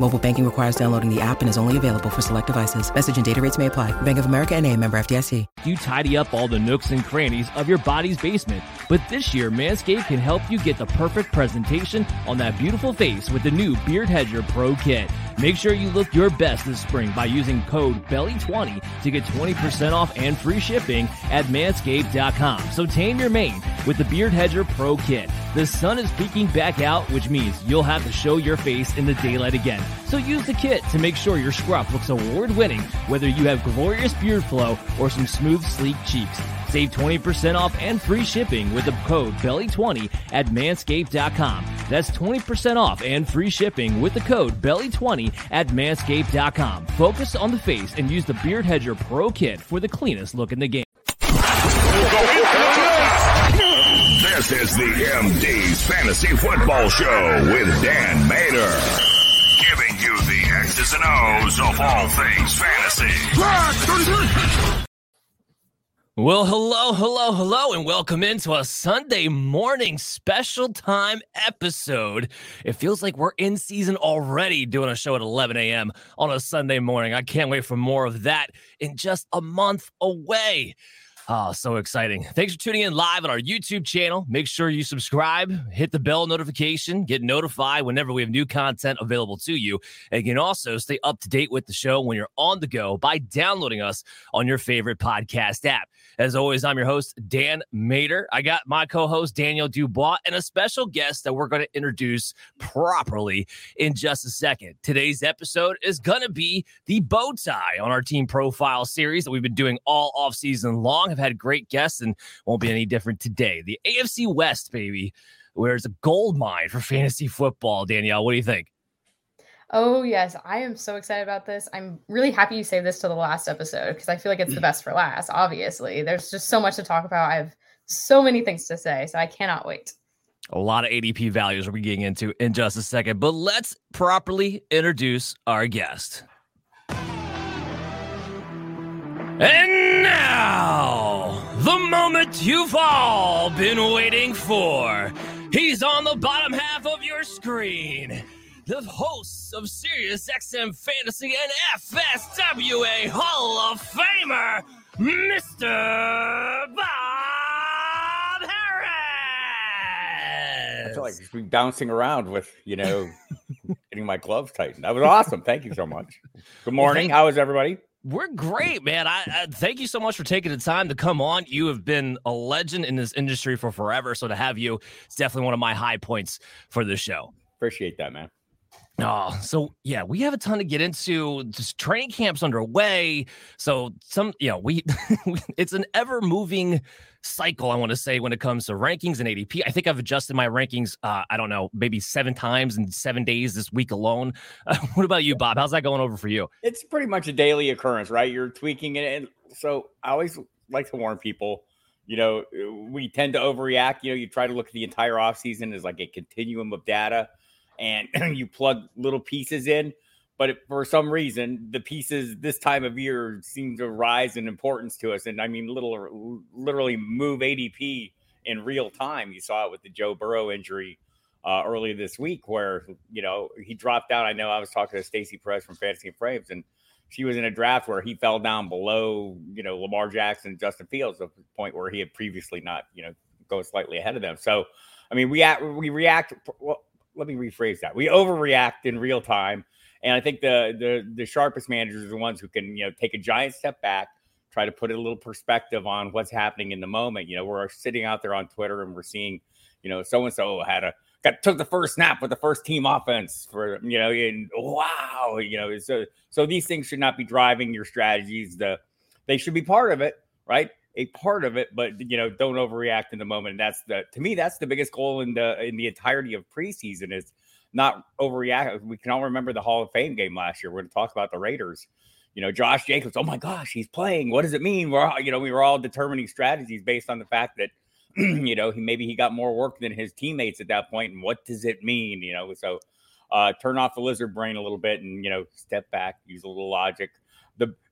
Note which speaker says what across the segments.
Speaker 1: Mobile banking requires downloading the app and is only available for select devices. Message and data rates may apply. Bank of America and a member FDIC.
Speaker 2: You tidy up all the nooks and crannies of your body's basement. But this year, Manscaped can help you get the perfect presentation on that beautiful face with the new Beard Hedger Pro Kit. Make sure you look your best this spring by using code BELLY20 to get 20% off and free shipping at manscaped.com. So tame your mane with the Beard Hedger Pro Kit. The sun is peeking back out, which means you'll have to show your face in the daylight again. So use the kit to make sure your scruff looks award winning, whether you have glorious beard flow or some smooth, sleek cheeks. Save 20% off and free shipping with the code BELLY20 at manscaped.com. That's 20% off and free shipping with the code BELLY20 at manscaped.com. Focus on the face and use the Beard Hedger Pro Kit for the cleanest look in the game.
Speaker 3: This is the MD's Fantasy Football Show with Dan Mater. Giving you the X's and O's of all things fantasy.
Speaker 2: Well, hello, hello, hello, and welcome into a Sunday morning special time episode. It feels like we're in season already doing a show at 11 a.m. on a Sunday morning. I can't wait for more of that in just a month away. Oh, so exciting. Thanks for tuning in live on our YouTube channel. Make sure you subscribe, hit the bell notification, get notified whenever we have new content available to you. And you can also stay up to date with the show when you're on the go by downloading us on your favorite podcast app. As always, I'm your host, Dan Mater. I got my co host, Daniel Dubois, and a special guest that we're going to introduce properly in just a second. Today's episode is going to be the bow tie on our team profile series that we've been doing all off season long. Have had great guests and won't be any different today. The AFC West, baby, where it's a gold mine for fantasy football. Danielle, what do you think?
Speaker 4: Oh, yes. I am so excited about this. I'm really happy you saved this to the last episode because I feel like it's the best for last, obviously. There's just so much to talk about. I have so many things to say, so I cannot wait.
Speaker 2: A lot of ADP values we're getting into in just a second, but let's properly introduce our guest. And now, the moment you've all been waiting for. He's on the bottom half of your screen. The hosts of Sirius XM Fantasy and FSWA Hall of Famer, Mr. Bob Harris.
Speaker 5: I feel like just bouncing around with, you know, getting my gloves tightened. That was awesome. Thank you so much. Good morning. How is everybody?
Speaker 2: We're great, man. I, I, thank you so much for taking the time to come on. You have been a legend in this industry for forever. So to have you, it's definitely one of my high points for the show.
Speaker 5: Appreciate that, man.
Speaker 2: Oh, so yeah, we have a ton to get into. Just training camps underway. So some, you know, we it's an ever moving cycle. I want to say when it comes to rankings and ADP. I think I've adjusted my rankings. Uh, I don't know, maybe seven times in seven days this week alone. Uh, what about you, Bob? How's that going over for you?
Speaker 5: It's pretty much a daily occurrence, right? You're tweaking it, and so I always like to warn people. You know, we tend to overreact. You know, you try to look at the entire off season as like a continuum of data and you plug little pieces in. But it, for some reason, the pieces this time of year seem to rise in importance to us. And I mean, little literally move ADP in real time. You saw it with the Joe Burrow injury uh, earlier this week, where you know he dropped out. I know I was talking to Stacy Perez from Fantasy Frames, and she was in a draft where he fell down below, you know, Lamar Jackson and Justin Fields, a point where he had previously not, you know, go slightly ahead of them. So, I mean, we act, we react. Well, let me rephrase that. We overreact in real time. And I think the the the sharpest managers are the ones who can, you know, take a giant step back, try to put a little perspective on what's happening in the moment. You know, we're sitting out there on Twitter and we're seeing, you know, so and so had a got took the first snap with the first team offense for you know, and wow, you know, so so these things should not be driving your strategies. The they should be part of it, right? A part of it, but you know, don't overreact in the moment. And that's the to me, that's the biggest goal in the in the entirety of preseason is not overreact. We can all remember the Hall of Fame game last year. We're going to talk about the Raiders. you know, Josh Jacobs, oh my gosh, he's playing. What does it mean? We're all, you know, we were all determining strategies based on the fact that, you know, he maybe he got more work than his teammates at that point. And what does it mean? You know, so uh, turn off the lizard brain a little bit and, you know, step back, use a little logic.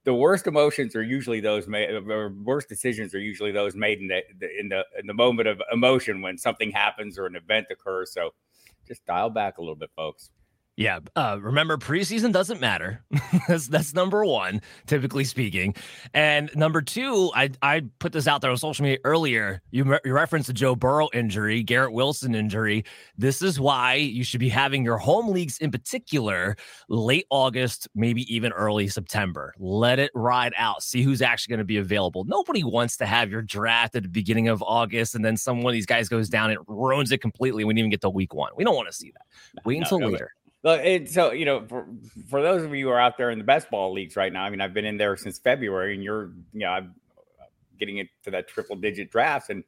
Speaker 5: The, the worst emotions are usually those made, uh, or worst decisions are usually those made in the, in the in the moment of emotion when something happens or an event occurs. So just dial back a little bit, folks.
Speaker 2: Yeah. Uh, remember, preseason doesn't matter. that's that's number one, typically speaking. And number two, I I put this out there on social media earlier. You, re- you referenced the Joe Burrow injury, Garrett Wilson injury. This is why you should be having your home leagues in particular late August, maybe even early September. Let it ride out. See who's actually going to be available. Nobody wants to have your draft at the beginning of August and then some one of these guys goes down and ruins it completely. We didn't even get to week one. We don't want to see that. Wait until no, no, later.
Speaker 5: And so, you know, for, for those of you who are out there in the best ball leagues right now, I mean, I've been in there since February and you're, you know, I'm getting into that triple digit drafts. And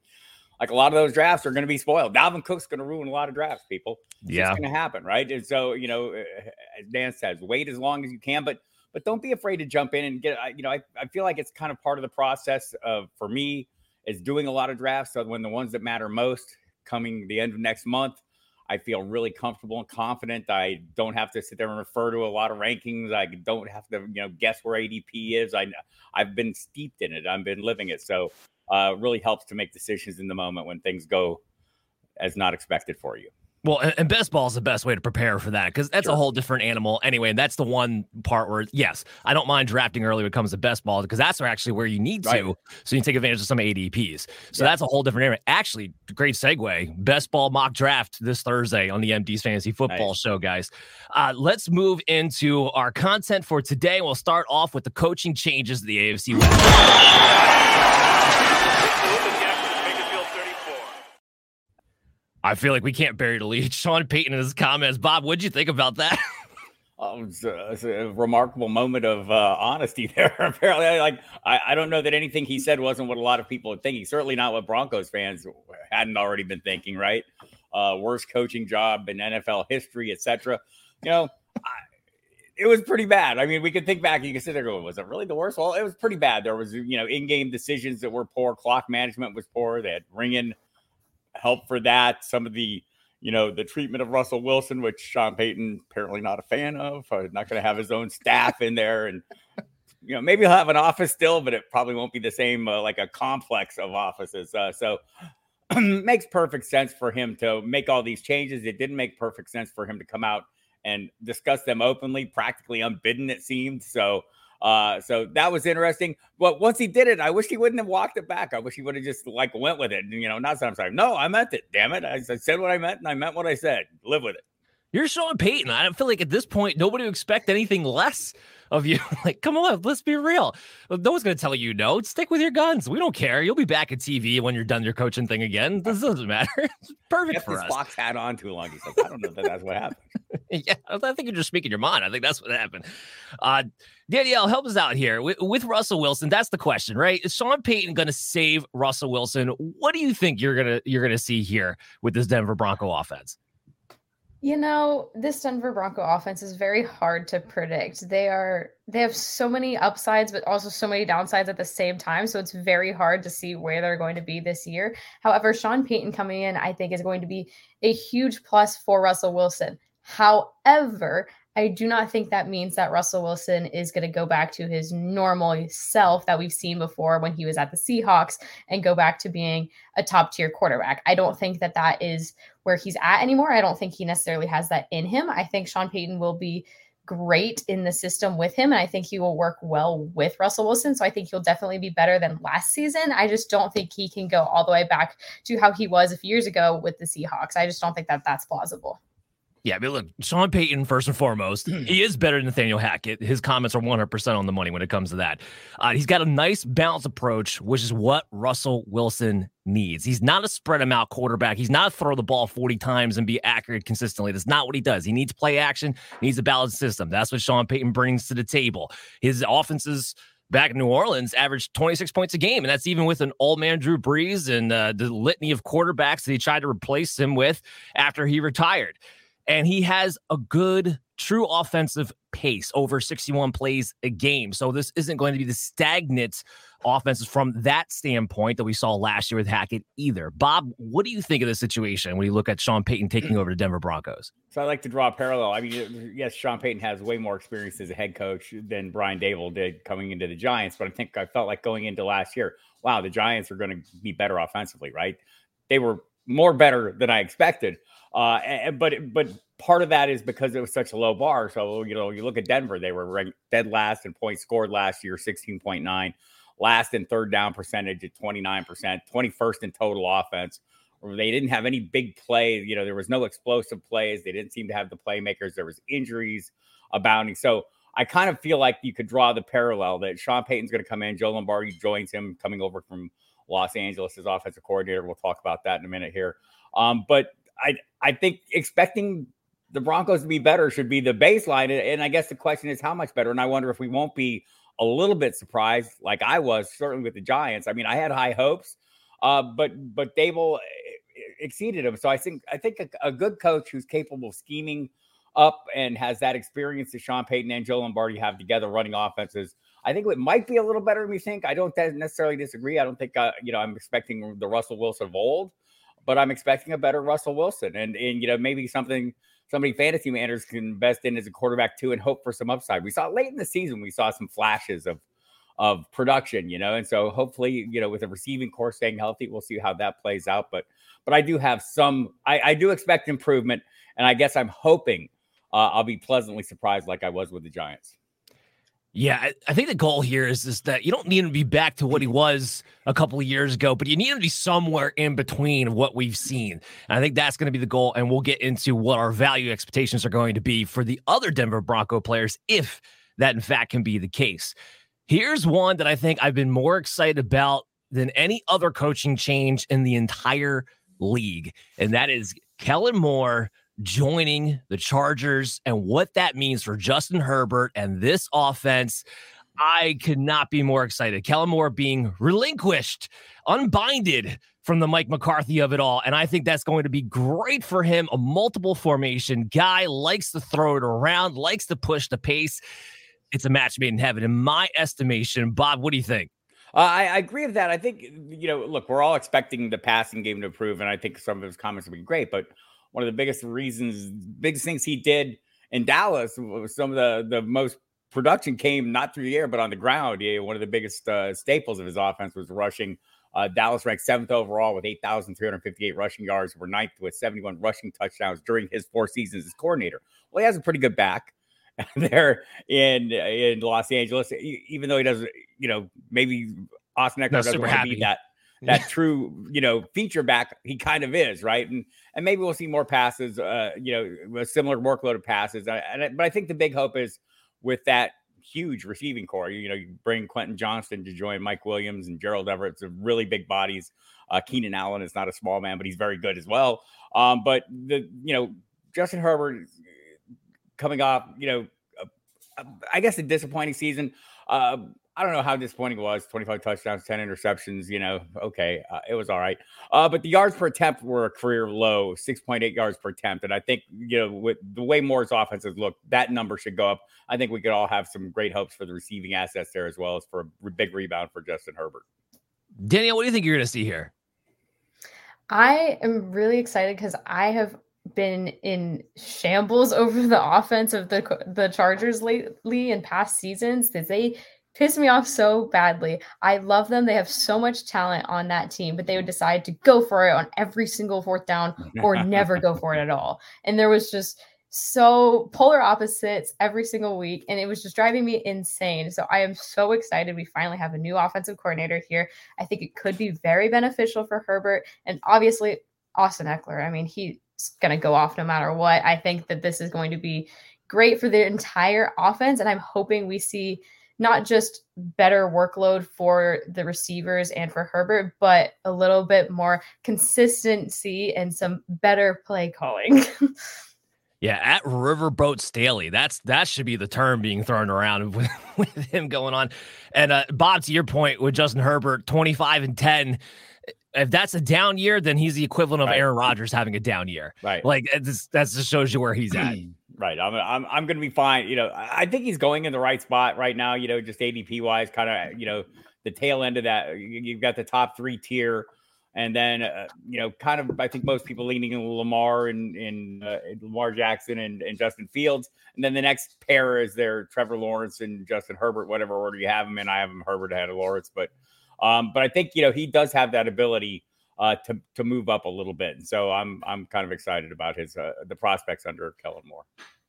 Speaker 5: like a lot of those drafts are going to be spoiled. Dalvin Cook's going to ruin a lot of drafts, people. It's yeah. going to happen, right? And so, you know, eh, eh, as Dan says, wait as long as you can, but but don't be afraid to jump in and get, you know, I, I feel like it's kind of part of the process of, for me, is doing a lot of drafts. So when the ones that matter most coming the end of next month, I feel really comfortable and confident. I don't have to sit there and refer to a lot of rankings. I don't have to, you know, guess where ADP is. I I've been steeped in it. I've been living it. So uh, really helps to make decisions in the moment when things go as not expected for you.
Speaker 2: Well, and, best ball is the best way to prepare for that because that's sure. a whole different animal anyway. And that's the one part where, yes, I don't mind drafting early when it comes to best ball because that's actually where you need right. to. So you can take advantage of some ADPs. So yeah. that's a whole different area. Actually, great segue. Best ball mock draft this Thursday on the MD's Fantasy Football nice. Show, guys. Uh, let's move into our content for today. We'll start off with the coaching changes of the AFC I feel like we can't bury the lead. Sean Payton in his comments. Bob, what'd you think about that?
Speaker 5: Oh, it's, a, it's, a, remarkable moment of uh, honesty there. Apparently, like I, I, don't know that anything he said wasn't what a lot of people are thinking. Certainly not what Broncos fans hadn't already been thinking. Right? Uh, worst coaching job in NFL history, etc. You know, I, it was pretty bad. I mean, we could think back. You can sit there going, "Was it really the worst?" Well, it was pretty bad. There was, you know, in-game decisions that were poor. Clock management was poor. They had ringing help for that. Some of the, you know, the treatment of Russell Wilson, which Sean Payton apparently not a fan of. Uh, not going to have his own staff in there, and you know, maybe he'll have an office still, but it probably won't be the same uh, like a complex of offices. Uh, so makes perfect sense for him to make all these changes. It didn't make perfect sense for him to come out and discuss them openly, practically unbidden, it seemed. So uh, so that was interesting. But once he did it, I wish he wouldn't have walked it back. I wish he would have just like went with it. And, you know, not I'm sorry. No, I meant it. Damn it. I, I said what I meant and I meant what I said. Live with it.
Speaker 2: You're Sean Payton. I don't feel like at this point nobody would expect anything less of you. like, come on, let's be real. No one's going to tell you no. Stick with your guns. We don't care. You'll be back at TV when you're done your coaching thing again. This doesn't matter. It's perfect for
Speaker 5: us.
Speaker 2: Fox
Speaker 5: hat on too long. Says, I don't know that that's what happened.
Speaker 2: yeah, I think you're just speaking your mind. I think that's what happened. Uh, Danielle, help us out here with, with Russell Wilson. That's the question, right? Is Sean Payton going to save Russell Wilson? What do you think you're gonna you're gonna see here with this Denver Bronco offense?
Speaker 4: You know, this Denver Bronco offense is very hard to predict. They are they have so many upsides but also so many downsides at the same time, so it's very hard to see where they're going to be this year. However, Sean Payton coming in, I think is going to be a huge plus for Russell Wilson. However, I do not think that means that Russell Wilson is going to go back to his normal self that we've seen before when he was at the Seahawks and go back to being a top tier quarterback. I don't think that that is where he's at anymore. I don't think he necessarily has that in him. I think Sean Payton will be great in the system with him. And I think he will work well with Russell Wilson. So I think he'll definitely be better than last season. I just don't think he can go all the way back to how he was a few years ago with the Seahawks. I just don't think that that's plausible.
Speaker 2: Yeah, but look, Sean Payton, first and foremost, he is better than Nathaniel Hackett. His comments are 100% on the money when it comes to that. Uh, he's got a nice balanced approach, which is what Russell Wilson needs. He's not a spread him out quarterback. He's not throw the ball 40 times and be accurate consistently. That's not what he does. He needs play action, he needs a balanced system. That's what Sean Payton brings to the table. His offenses back in New Orleans averaged 26 points a game. And that's even with an old man Drew Brees and uh, the litany of quarterbacks that he tried to replace him with after he retired and he has a good true offensive pace over 61 plays a game. So this isn't going to be the stagnant offenses from that standpoint that we saw last year with Hackett either. Bob, what do you think of the situation when you look at Sean Payton taking over the Denver Broncos?
Speaker 5: So I like to draw a parallel. I mean, yes, Sean Payton has way more experience as a head coach than Brian Daboll did coming into the Giants, but I think I felt like going into last year, wow, the Giants are going to be better offensively, right? They were more better than I expected. Uh, but but part of that is because it was such a low bar. So you know, you look at Denver; they were ranked dead last in points scored last year, sixteen point nine, last in third down percentage at twenty nine percent, twenty first in total offense. They didn't have any big play. You know, there was no explosive plays. They didn't seem to have the playmakers. There was injuries abounding. So I kind of feel like you could draw the parallel that Sean Payton's going to come in. Joe Lombardi joins him, coming over from Los Angeles as offensive coordinator. We'll talk about that in a minute here. Um, but I I think expecting the Broncos to be better should be the baseline. And I guess the question is how much better. And I wonder if we won't be a little bit surprised, like I was certainly with the Giants. I mean, I had high hopes, uh, but but Daboll exceeded them. So I think I think a, a, good coach who's capable of scheming up and has that experience that Sean Payton and Joe Lombardi have together running offenses. I think it might be a little better than we think. I don't necessarily disagree. I don't think uh, you know I'm expecting the Russell Wilson of old, but I'm expecting a better Russell Wilson, and and you know maybe something somebody fantasy managers can invest in as a quarterback too, and hope for some upside. We saw late in the season, we saw some flashes of of production, you know, and so hopefully, you know, with the receiving core staying healthy, we'll see how that plays out. But but I do have some, I, I do expect improvement, and I guess I'm hoping uh, I'll be pleasantly surprised, like I was with the Giants.
Speaker 2: Yeah, I think the goal here is is that you don't need him to be back to what he was a couple of years ago, but you need him to be somewhere in between what we've seen. And I think that's going to be the goal. And we'll get into what our value expectations are going to be for the other Denver Bronco players, if that in fact can be the case. Here's one that I think I've been more excited about than any other coaching change in the entire league, and that is Kellen Moore joining the Chargers and what that means for Justin Herbert and this offense. I could not be more excited. Kellen Moore being relinquished, unbinded from the Mike McCarthy of it all. And I think that's going to be great for him. A multiple formation guy, likes to throw it around, likes to push the pace. It's a match made in heaven, in my estimation. Bob, what do you think?
Speaker 5: Uh, I, I, agree with that. I think, you know, look, we're all expecting the passing game to improve, and I think some of his comments will be great. But one of the biggest reasons, biggest things he did in Dallas was some of the the most production came not through the air but on the ground. Yeah, one of the biggest uh, staples of his offense was rushing. Uh, Dallas ranked seventh overall with 8,358 rushing yards. We're ninth with 71 rushing touchdowns during his four seasons as coordinator. Well, he has a pretty good back there in in Los Angeles, even though he doesn't, you know, maybe Austin Ekeler doesn't want to be that that true, you know, feature back he kind of is, right? And and maybe we'll see more passes, uh, you know, a similar workload of passes. And, but I think the big hope is with that huge receiving core. You, know, you bring Quentin Johnston to join Mike Williams and Gerald Everett, some really big bodies. Uh, Keenan Allen is not a small man, but he's very good as well. Um, but the you know Justin Herbert coming off, you know, I guess a disappointing season. Uh, I don't know how disappointing it was 25 touchdowns, 10 interceptions. You know, okay, uh, it was all right. Uh, but the yards per attempt were a career low 6.8 yards per attempt. And I think, you know, with the way Moore's offenses look, that number should go up. I think we could all have some great hopes for the receiving assets there as well as for a big rebound for Justin Herbert.
Speaker 2: Danielle, what do you think you're going to see here?
Speaker 4: I am really excited because I have been in shambles over the offense of the the Chargers lately in past seasons that they pissed me off so badly. I love them. They have so much talent on that team, but they would decide to go for it on every single fourth down or never go for it at all. And there was just so polar opposites every single week and it was just driving me insane. So I am so excited we finally have a new offensive coordinator here. I think it could be very beneficial for Herbert and obviously Austin Ekeler I mean, he's going to go off no matter what. I think that this is going to be great for the entire offense and I'm hoping we see not just better workload for the receivers and for Herbert, but a little bit more consistency and some better play calling.
Speaker 2: yeah, at Riverboat Staley. That's that should be the term being thrown around with, with him going on. And uh, Bob, to your point with Justin Herbert, 25 and 10 if that's a down year, then he's the equivalent of right. Aaron Rodgers having a down year.
Speaker 5: Right.
Speaker 2: Like that just shows you where he's at.
Speaker 5: Right. I'm I'm I'm going to be fine. You know, I think he's going in the right spot right now. You know, just ADP wise, kind of you know the tail end of that. You've got the top three tier, and then uh, you know, kind of I think most people leaning in Lamar and in uh, Lamar Jackson and, and Justin Fields, and then the next pair is there Trevor Lawrence and Justin Herbert, whatever order you have them in. I have him Herbert ahead of Lawrence, but um, but I think you know he does have that ability uh, to to move up a little bit. And so I'm I'm kind of excited about his uh, the prospects under Kellen Moore.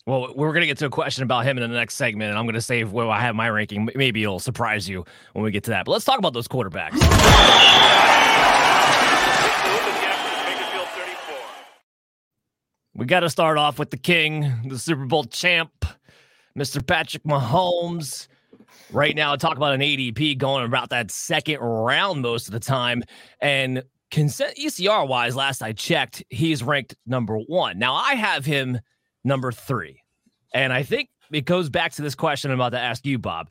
Speaker 2: Well, we're going to get to a question about him in the next segment, and I'm going to save where I have my ranking. Maybe it'll surprise you when we get to that. But let's talk about those quarterbacks. We got to start off with the king, the Super Bowl champ, Mr. Patrick Mahomes. Right now, talk about an ADP going about that second round most of the time. And consent ECR wise, last I checked, he's ranked number one. Now I have him number three. And I think it goes back to this question I'm about to ask you, Bob.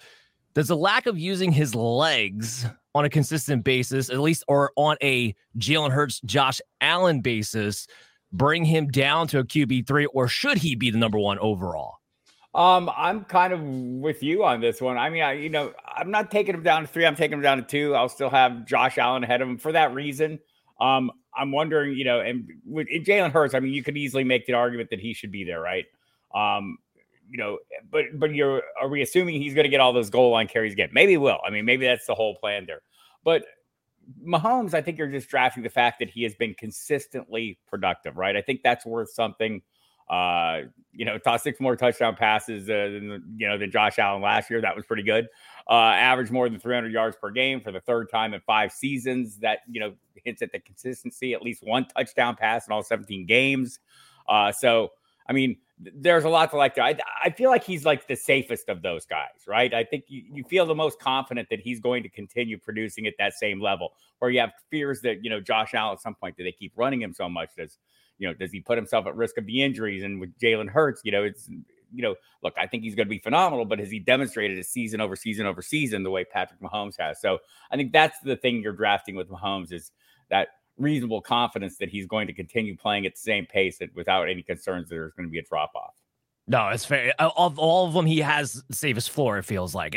Speaker 2: Does the lack of using his legs on a consistent basis, at least or on a Jalen Hurts, Josh Allen basis, bring him down to a QB3, or should he be the number one overall?
Speaker 5: Um, I'm kind of with you on this one. I mean, I you know, I'm not taking him down to three. I'm taking him down to two. I'll still have Josh Allen ahead of him for that reason. Um, I'm wondering, you know, and with Jalen Hurts, I mean, you could easily make the argument that he should be there, right? Um, you know, but but you're are we assuming he's going to get all those goal line carries again? Maybe will. I mean, maybe that's the whole plan there. But Mahomes, I think you're just drafting the fact that he has been consistently productive, right? I think that's worth something. Uh, you know, tossed six more touchdown passes uh, than you know than Josh Allen last year. That was pretty good. Uh, averaged more than 300 yards per game for the third time in five seasons. That you know hints at the consistency. At least one touchdown pass in all 17 games. Uh, so I mean, there's a lot to like. There. I I feel like he's like the safest of those guys, right? I think you, you feel the most confident that he's going to continue producing at that same level. Or you have fears that you know Josh Allen at some point do they keep running him so much? Does you know, does he put himself at risk of the injuries? And with Jalen Hurts, you know, it's you know, look, I think he's going to be phenomenal, but has he demonstrated a season over season over season the way Patrick Mahomes has? So I think that's the thing you're drafting with Mahomes is that reasonable confidence that he's going to continue playing at the same pace without any concerns that there's going to be a drop off.
Speaker 2: No, it's fair. Of all of them, he has safest floor. It feels like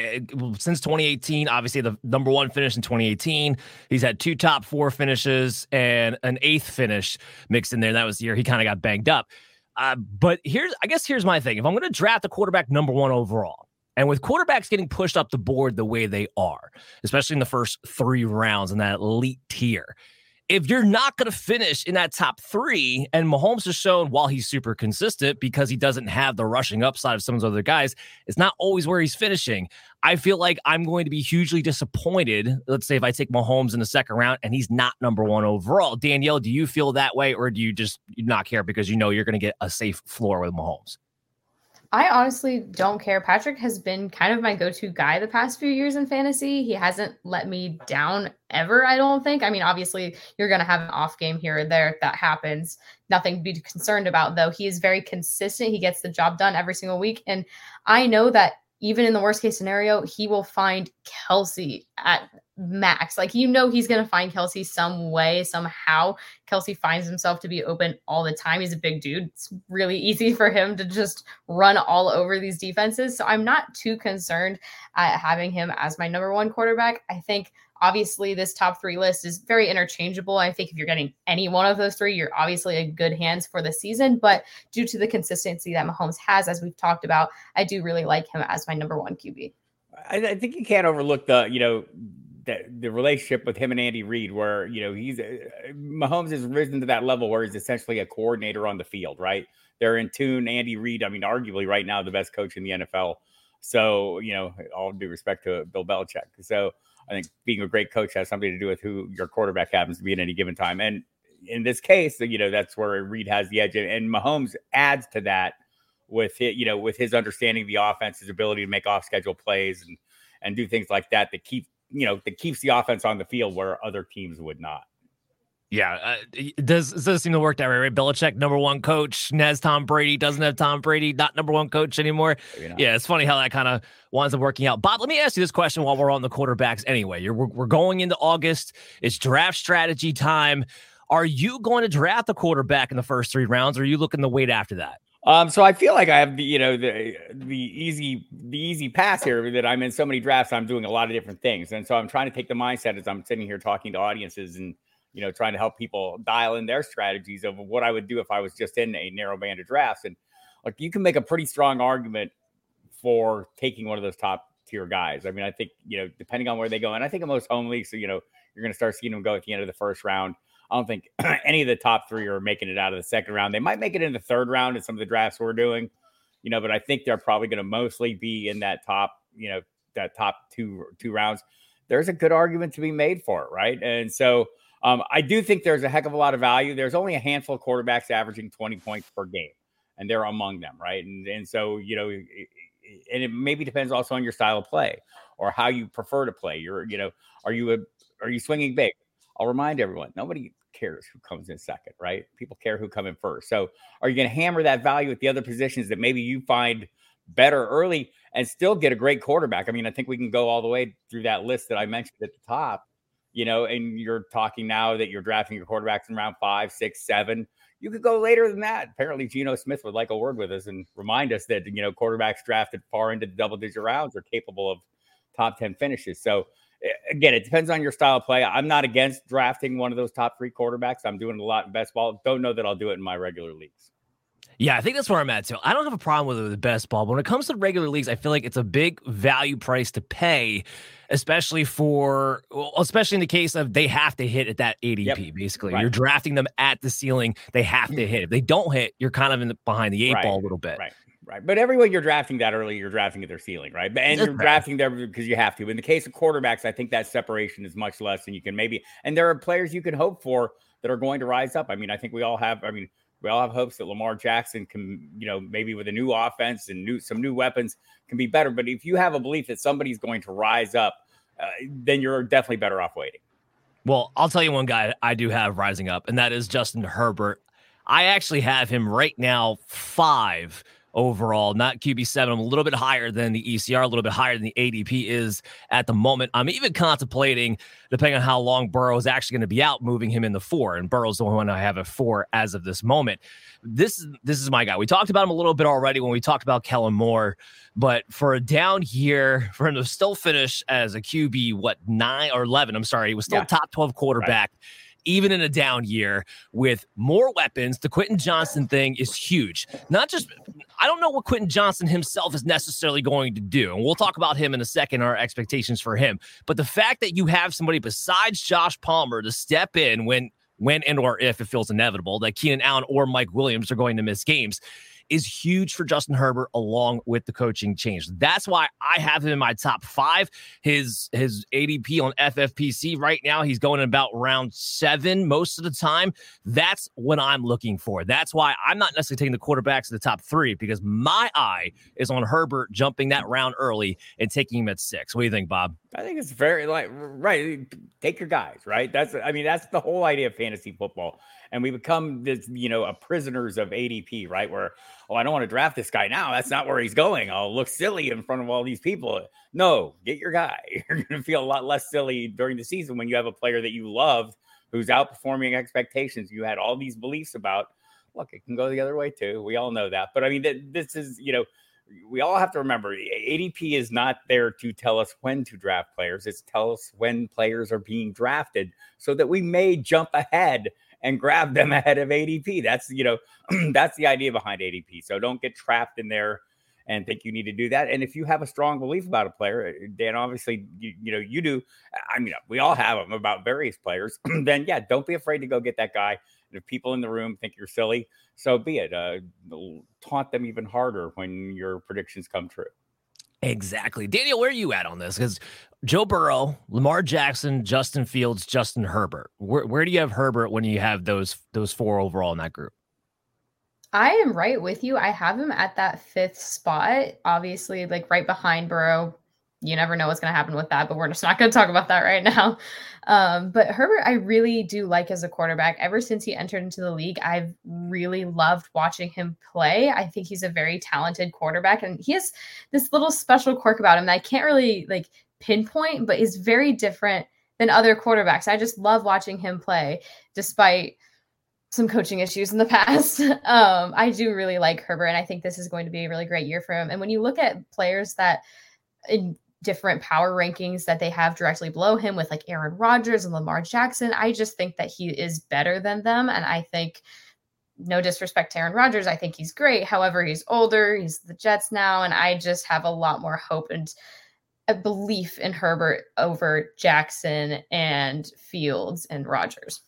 Speaker 2: since 2018. Obviously, the number one finish in 2018. He's had two top four finishes and an eighth finish mixed in there. That was the year he kind of got banged up. Uh, but here's, I guess, here's my thing. If I'm going to draft a quarterback number one overall, and with quarterbacks getting pushed up the board the way they are, especially in the first three rounds in that elite tier, if you're not going to finish in that top three, and Mahomes has shown while he's super consistent because he doesn't have the rushing upside of some of those other guys, it's not always where he's finishing. I feel like I'm going to be hugely disappointed. Let's say if I take Mahomes in the second round and he's not number one overall. Danielle, do you feel that way, or do you just not care because you know you're going to get a safe floor with Mahomes?
Speaker 4: I honestly don't care. Patrick has been kind of my go to guy the past few years in fantasy. He hasn't let me down ever, I don't think. I mean, obviously, you're going to have an off game here or there that happens. Nothing to be concerned about, though. He is very consistent. He gets the job done every single week. And I know that even in the worst case scenario, he will find Kelce at max. Like, you know, he's going to find Kelce some way, somehow. Kelce finds himself to be open all the time. He's a big dude. It's really easy for him to just run all over these defenses. So I'm not too concerned at having him as my number one quarterback. I think Obviously, this top three list is very interchangeable. I think if you're getting any one of those three, you're obviously in good hands for the season. But due to the consistency that Mahomes has, as we've talked about, I do really like him as my number one QB.
Speaker 5: I, I think you can't overlook the, you know, the, the relationship with him and Andy Reid, where you know he's uh, Mahomes has risen to that level where he's essentially a coordinator on the field, right? They're in tune. Andy Reid, I mean, arguably right now the best coach in the NFL. So you know, all due respect to Bill Belichick. So I think being a great coach has something to do with who your quarterback happens to be at any given time. And in this case, you know, that's where Reid has the edge. And Mahomes adds to that with it, you know, with his understanding of the offense, his ability to make off schedule plays and and do things like that that keep, you know, that keeps the offense on the field where other teams would not.
Speaker 2: Yeah, uh, does does seem to work that way, right? Belichick, number one coach, has Tom Brady, doesn't have Tom Brady, not number one coach anymore. Yeah, it's funny how that kind of winds up working out. Bob, let me ask you this question while we're on the quarterbacks. Anyway, You're, we're, we're going into August. It's draft strategy time. Are you going to draft the quarterback in the first three rounds, or are you looking to wait after that?
Speaker 5: Um, so I feel like I have the you know the the easy the easy pass here that I'm in so many drafts. I'm doing a lot of different things, and so I'm trying to take the mindset as I'm sitting here talking to audiences and you know trying to help people dial in their strategies of what I would do if I was just in a narrow band of drafts. And like you can make a pretty strong argument for taking one of those top tier guys. I mean, I think you know depending on where they go, and I think in most home leagues, so you know you're going to start seeing them go at the end of the first round. I don't think any of the top three are making it out of the second round. They might make it in the third round in some of the drafts we're doing, you know, but I think they're probably going to mostly be in that top, you know, that top two two rounds. There's a good argument to be made for it, right? And so um, I do think there's a heck of a lot of value. There's only a handful of quarterbacks averaging 20 points per game, and they're among them, right? And and so you know, and it maybe depends also on your style of play or how you prefer to play. You're, you know, are you a are you swinging big? I'll remind everyone, nobody cares who comes in second, right? People care who come in first. So are you going to hammer that value at the other positions that maybe you find better early and still get a great quarterback? I mean, I think we can go all the way through that list that I mentioned at the top, you know, and you're talking now that you're drafting your quarterbacks in round five, six, seven. You could go later than that. Apparently, Geno Smith would like a word with us and remind us that, you know, quarterbacks drafted far into the double digit rounds are capable of top 10 finishes. So, again, it depends on your style of play. I'm not against drafting one of those top three quarterbacks. I'm doing a lot in best ball. Don't know that I'll do it in my regular leagues.
Speaker 2: Yeah, I think that's where I'm at too. I don't have a problem with the best ball, but when it comes to regular leagues, I feel like it's a big value price to pay, especially for, especially in the case of they have to hit at that ADP. Yep. Basically, right. you're drafting them at the ceiling; they have to mm-hmm. hit. If they don't hit, you're kind of in the, behind the eight right. ball a little bit.
Speaker 5: Right. Right. But everyone you're drafting that early, you're drafting at their ceiling, right? And you're drafting there because you have to. In the case of quarterbacks, I think that separation is much less than you can maybe. And there are players you can hope for that are going to rise up. I mean, I think we all have, I mean, we all have hopes that Lamar Jackson can, you know, maybe with a new offense and new some new weapons can be better. But if you have a belief that somebody's going to rise up, uh, then you're definitely better off waiting.
Speaker 2: Well, I'll tell you one guy I do have rising up, and that is Justin Herbert. I actually have him right now five overall, not QB7. I'm a little bit higher than the ECR, a little bit higher than the ADP is at the moment. I'm even contemplating, depending on how long Burrow is actually going to be out, moving him in the four. And Burrow's the only one I have at four as of this moment. This, this is my guy. We talked about him a little bit already when we talked about Kellen Moore, but for a down year, for him to still finish as a QB, what, nine or 11? I'm sorry, he was still yeah. top 12 quarterback. Right even in a down year with more weapons. The Quentin Johnston thing is huge. Not just, I don't know what Quentin Johnston himself is necessarily going to do. And we'll talk about him in a second, our expectations for him. But the fact that you have somebody besides Josh Palmer to step in when, when and or if it feels inevitable that Keenan Allen or Mike Williams are going to miss games is huge for Justin Herbert along with the coaching change. That's why I have him in my top five. His his ADP on FFPC right now, he's going in about round seven most of the time. That's what I'm looking for. That's why I'm not necessarily taking the quarterbacks in the top three because my eye is on Herbert jumping that round early and taking him at six. What do you think, Bob?
Speaker 5: I think it's very like right. Take your guys, right? That's I mean, that's the whole idea of fantasy football and we become this, you know, a prisoners of ADP, right? Where, oh, I don't want to draft this guy now. That's not where he's going. I'll look silly in front of all these people. No, get your guy. You're going to feel a lot less silly during the season when you have a player that you love who's outperforming expectations. You had all these beliefs about. Look, it can go the other way too. We all know that. But I mean, this is, you know, we all have to remember ADP is not there to tell us when to draft players. It's tell us when players are being drafted so that we may jump ahead and grab them ahead of ADP. That's you know that's the idea behind ADP. So don't get trapped in there and think you need to do that. And if you have a strong belief about a player, uh, Dan, obviously you, you know you do. I mean, we all have them about various players. then yeah, don't be afraid to go get that guy. And if people in the room think you're silly, so be it. Uh, taunt them even harder when your predictions come true.
Speaker 2: Exactly. Daniel, where are you at on this? Because Joe Burrow, Lamar Jackson, Justin Fields, Justin Herbert. Where, where do you have Herbert when you have those those four overall in that group?
Speaker 4: I am right with you. I have him at that fifth spot, obviously, like right behind Burrow, you never know what's going to happen with that, but we're just not going to talk about that right now. Um, but Herbert, I really do like as a quarterback. Ever since he entered into the league, I've really loved watching him play. I think he's a very talented quarterback, and he has this little special quirk about him that I can't really like pinpoint, but is very different than other quarterbacks. I just love watching him play, despite some coaching issues in the past. Um, I do really like Herbert, and I think this is going to be a really great year for him. And when you look at players that in different power rankings that they have directly below him with like Aaron Rodgers and Lamar Jackson, I just think that he is better than them. And I think no disrespect to Aaron Rodgers, I think he's great. However, he's older, he's the Jets now, and I just have a lot more hope and a belief in Herbert over Jackson and Fields and Rodgers.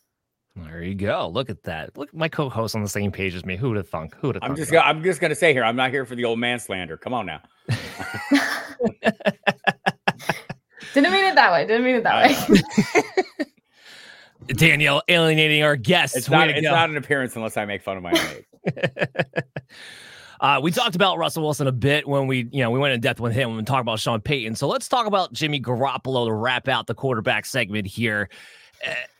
Speaker 2: There you go. Look at that. Look, my co-host on the same page as me. Who would have thunk? Who would have?
Speaker 5: I'm just. Gonna, I'm just going to say here. I'm not here for the old man slander. Come on now.
Speaker 4: Didn't mean it that way. Didn't mean it that way.
Speaker 2: Danielle alienating our guests.
Speaker 5: It's not. It's not an appearance unless I make fun of my age.
Speaker 2: Uh, we talked about Russell Wilson a bit when we, you know, we went in depth with him we talked about Sean Payton. So let's talk about Jimmy Garoppolo to wrap out the quarterback segment here.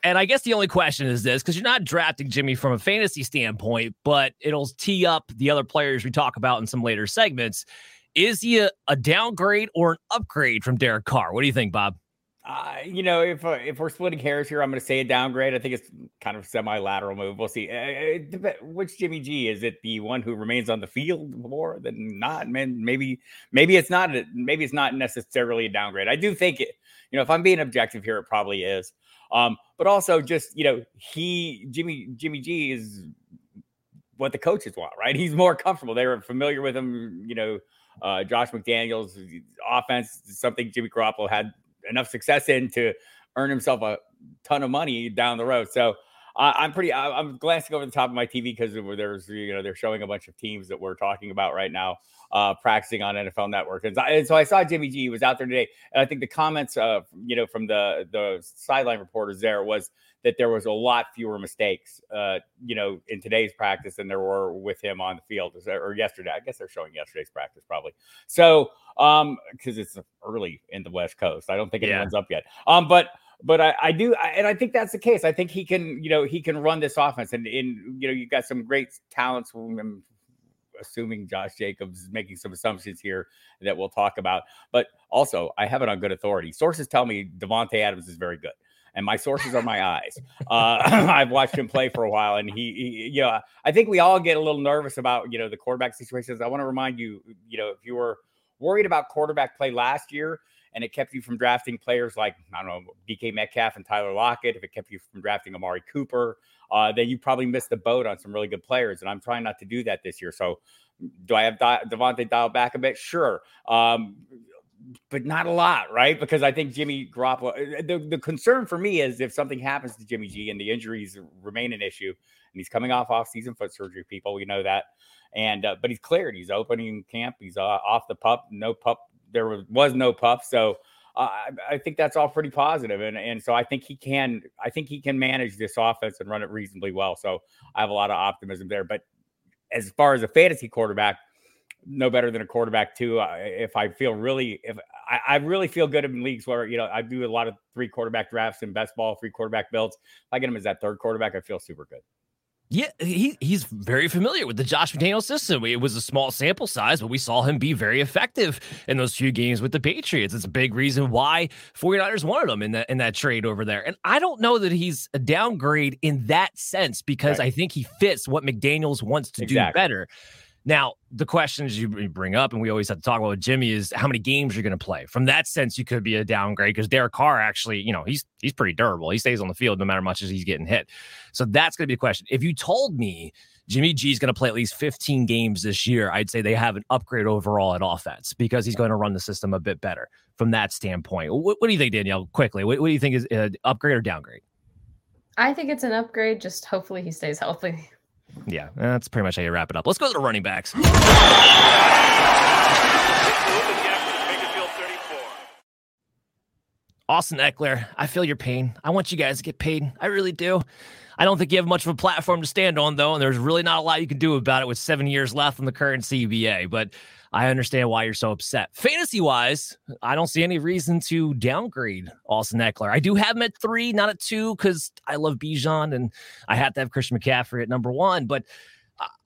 Speaker 2: And I guess the only question is this because you're not drafting Jimmy from a fantasy standpoint, but it'll tee up the other players we talk about in some later segments. Is he a, a downgrade or an upgrade from Derek Carr? What do you think, Bob?
Speaker 5: Uh, you know, if uh, if we're splitting hairs here, I'm going to say a downgrade. I think it's kind of semi-lateral move. We'll see. Uh, which Jimmy G is it? The one who remains on the field more than not? Man, maybe maybe it's not. Maybe it's not necessarily a downgrade. I do think it. You know, if I'm being objective here, it probably is. Um, but also just you know, he Jimmy Jimmy G is what the coaches want, right? He's more comfortable. They were familiar with him. You know, uh, Josh McDaniels offense, something Jimmy Garoppolo had enough success in to earn himself a ton of money down the road. So I'm pretty. I, am glancing over the top of my TV because there's you know they're showing a bunch of teams that we're talking about right now uh, practicing on NFL Network, and, and, so I saw Jimmy G was out there today, and I think the comments uh, you know from the the sideline reporters there was that there was a lot fewer mistakes, uh, you know, in today's practice than there were with him on the field or yesterday. I guess they're showing yesterday's practice probably. So, um, because it's early in the West Coast, I don't think yeah. anyone's up yet. Um, but but I, I do, I, and I think that's the case. I think he can, you know, he can run this offense, and in you know, you've got some great talents him. Assuming Josh Jacobs is making some assumptions here that we'll talk about, but also I have it on good authority. Sources tell me Davante Adams is very good and my sources are my eyes. Uh, I've watched him play for a while, and he, he, you know, I think we all get a little nervous about you know the quarterback situations. I want to remind you, you know, if you were worried about quarterback play last year and it kept you from drafting players like I don't know DK Metcalf and Tyler Lockett, if it kept you from drafting Amari Cooper, uh, then you probably missed the boat on some really good players. And I'm trying not to do that this year. So do I have Di- Davante dialed back a bit? Sure. Um, but not a lot, right? Because I think Jimmy Garoppolo. Uh, the, the concern for me is if something happens to Jimmy G and the injuries remain an issue, and he's coming off off-season foot surgery, people, we know that. And uh, but he's cleared. He's opening camp. He's uh, off the pup. No pup. There was, was no pup. So uh, I, I think that's all pretty positive. And and so I think he can. I think he can manage this offense and run it reasonably well. So I have a lot of optimism there. But as far as a fantasy quarterback no better than a quarterback too. Uh, if I feel really, if I, I, really feel good in leagues where you know I do a lot of three quarterback drafts in best ball, three quarterback builds. If I get him as that third quarterback, I feel super good.
Speaker 2: Yeah, he he's very familiar with the Josh McDaniel system. It was a small sample size, but we saw him be very effective in those few games with the Patriots. It's a big reason why 49ers wanted him in that in that trade over there. And I don't know that he's a downgrade in that sense because right. I think he fits what McDaniels wants to exactly. do better. Now, the questions you bring up, and we always have to talk about with Jimmy, is how many games you're going to play. From that sense, you could be a downgrade because Derek Carr actually, you know, he's he's pretty durable. He stays on the field no matter much as he's getting hit. So that's going to be a question. If you told me Jimmy G is going to play at least 15 games this year, I'd say they have an upgrade overall at offense because he's going to run the system a bit better from that standpoint. What, what do you think, Danielle? Quickly, what, what do you think is uh, upgrade or downgrade?
Speaker 4: I think it's an upgrade. Just hopefully he stays healthy.
Speaker 2: Yeah, that's pretty much how you wrap it up. Let's go to the running backs. Austin Ekeler, I feel your pain. I want you guys to get paid. I really do. I don't think you have much of a platform to stand on, though, and there's really not a lot you can do about it with seven years left on the current CBA. But I understand why you're so upset. Fantasy wise, I don't see any reason to downgrade Austin Ekeler. I do have him at three, not at two, because I love Bijan and I have to have Christian McCaffrey at number one. But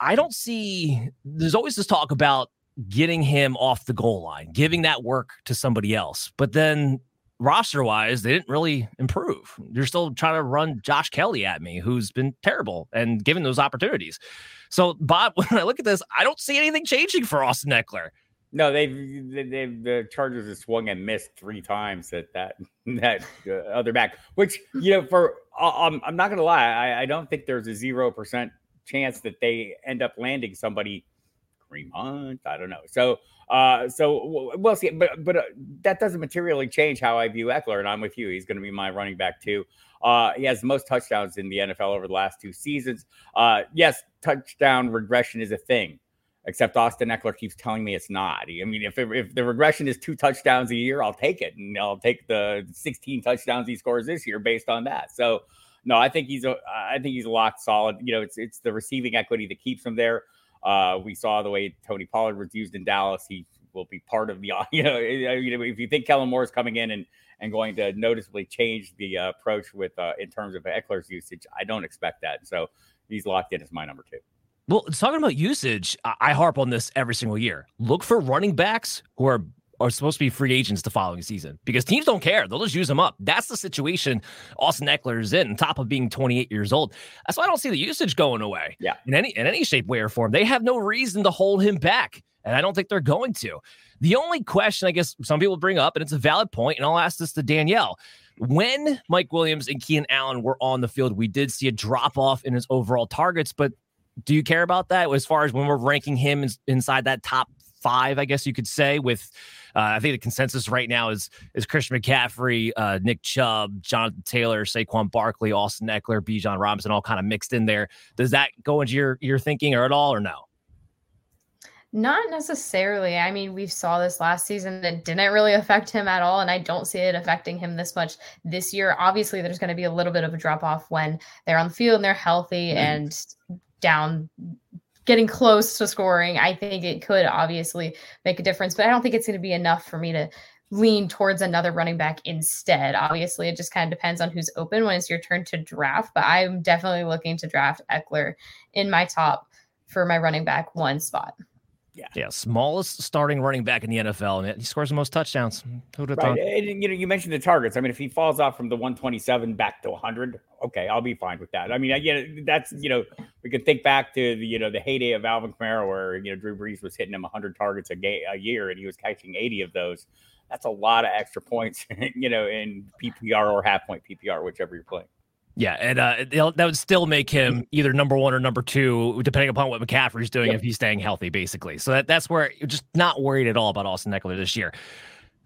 Speaker 2: I don't see, there's always this talk about getting him off the goal line, giving that work to somebody else. But then roster wise, they didn't really improve. You're still trying to run Josh Kelley at me, who's been terrible and given those opportunities. So, Bob, when I look at this, I don't see anything changing for Austin Ekeler.
Speaker 5: No, they've, they've the Chargers have swung and missed three times at that that uh, other back. Which you know, for um, I'm not gonna lie, I, I don't think there's a zero percent chance that they end up landing somebody Hunt. I don't know. So, uh, so we'll see. But but uh, that doesn't materially change how I view Ekeler, and I'm with you. He's going to be my running back too. Uh, he has the most touchdowns in the NFL over the last two seasons. Uh, yes, touchdown regression is a thing, except Austin Ekeler keeps telling me it's not. I mean, if, if the regression is two touchdowns a year, I'll take it, and I'll take the 16 touchdowns he scores this year based on that. So. No, I think he's a. I think he's locked solid. You know, it's it's the receiving equity that keeps him there. Uh, we saw the way Tony Pollard was used in Dallas. He will be part of the, you know, if you think Kellen Moore is coming in and, and going to noticeably change the uh, approach with uh, in terms of Ekeler's usage, I don't expect that. So he's locked in as my number two.
Speaker 2: Well, talking about usage, I harp on this every single year. Look for running backs who are are supposed to be free agents the following season because teams don't care. They'll just use them up. That's the situation Austin Ekeler is in, on top of being 28 years old. That's why I don't see the usage going away.
Speaker 5: Yeah.
Speaker 2: In any in any shape, way, or form. They have no reason to hold him back. And I don't think they're going to. The only question I guess some people bring up, and it's a valid point, and I'll ask this to Danielle. When Mike Williams and Keenan Allen were on the field, we did see a drop off in his overall targets, but do you care about that as far as when we're ranking him inside that top five, I guess you could say, with uh, I think the consensus right now is is Christian McCaffrey, uh, Nick Chubb, Jonathan Taylor, Saquon Barkley, Austin Ekeler, Bijan Robinson, all kind of mixed in there. Does that go into your your thinking or at all, or no?
Speaker 4: Not necessarily. I mean, we saw this last season. It didn't really affect him at all. And I don't see it affecting him this much this year. Obviously, there's going to be a little bit of a drop off when they're on the field and they're healthy mm-hmm. and down getting close to scoring, I think it could obviously make a difference, but I don't think it's going to be enough for me to lean towards another running back instead. Obviously, it just kind of depends on who's open when it's your turn to draft, but I'm definitely looking to draft Ekeler in my top for my running back one spot.
Speaker 2: Yeah. Yeah. Smallest starting running back in the NFL, and he scores the most touchdowns.
Speaker 5: Who'd have right. thought? And, you know, you mentioned the targets. I mean, if he falls off from the 127 back to 100, okay, I'll be fine with that. I mean, yeah, that's you know, we can think back to the you know the heyday of Alvin Kamara, where you know Drew Brees was hitting him 100 targets a, ga- a year, and he was catching 80 of those. That's a lot of extra points, you know, in PPR or half point PPR, whichever you're playing.
Speaker 2: Yeah, and uh, that would still make him either number one or number two, depending upon what McCaffrey's doing yep. if he's staying healthy, basically. So that, that's where you're just not worried at all about Austin Ekeler this year.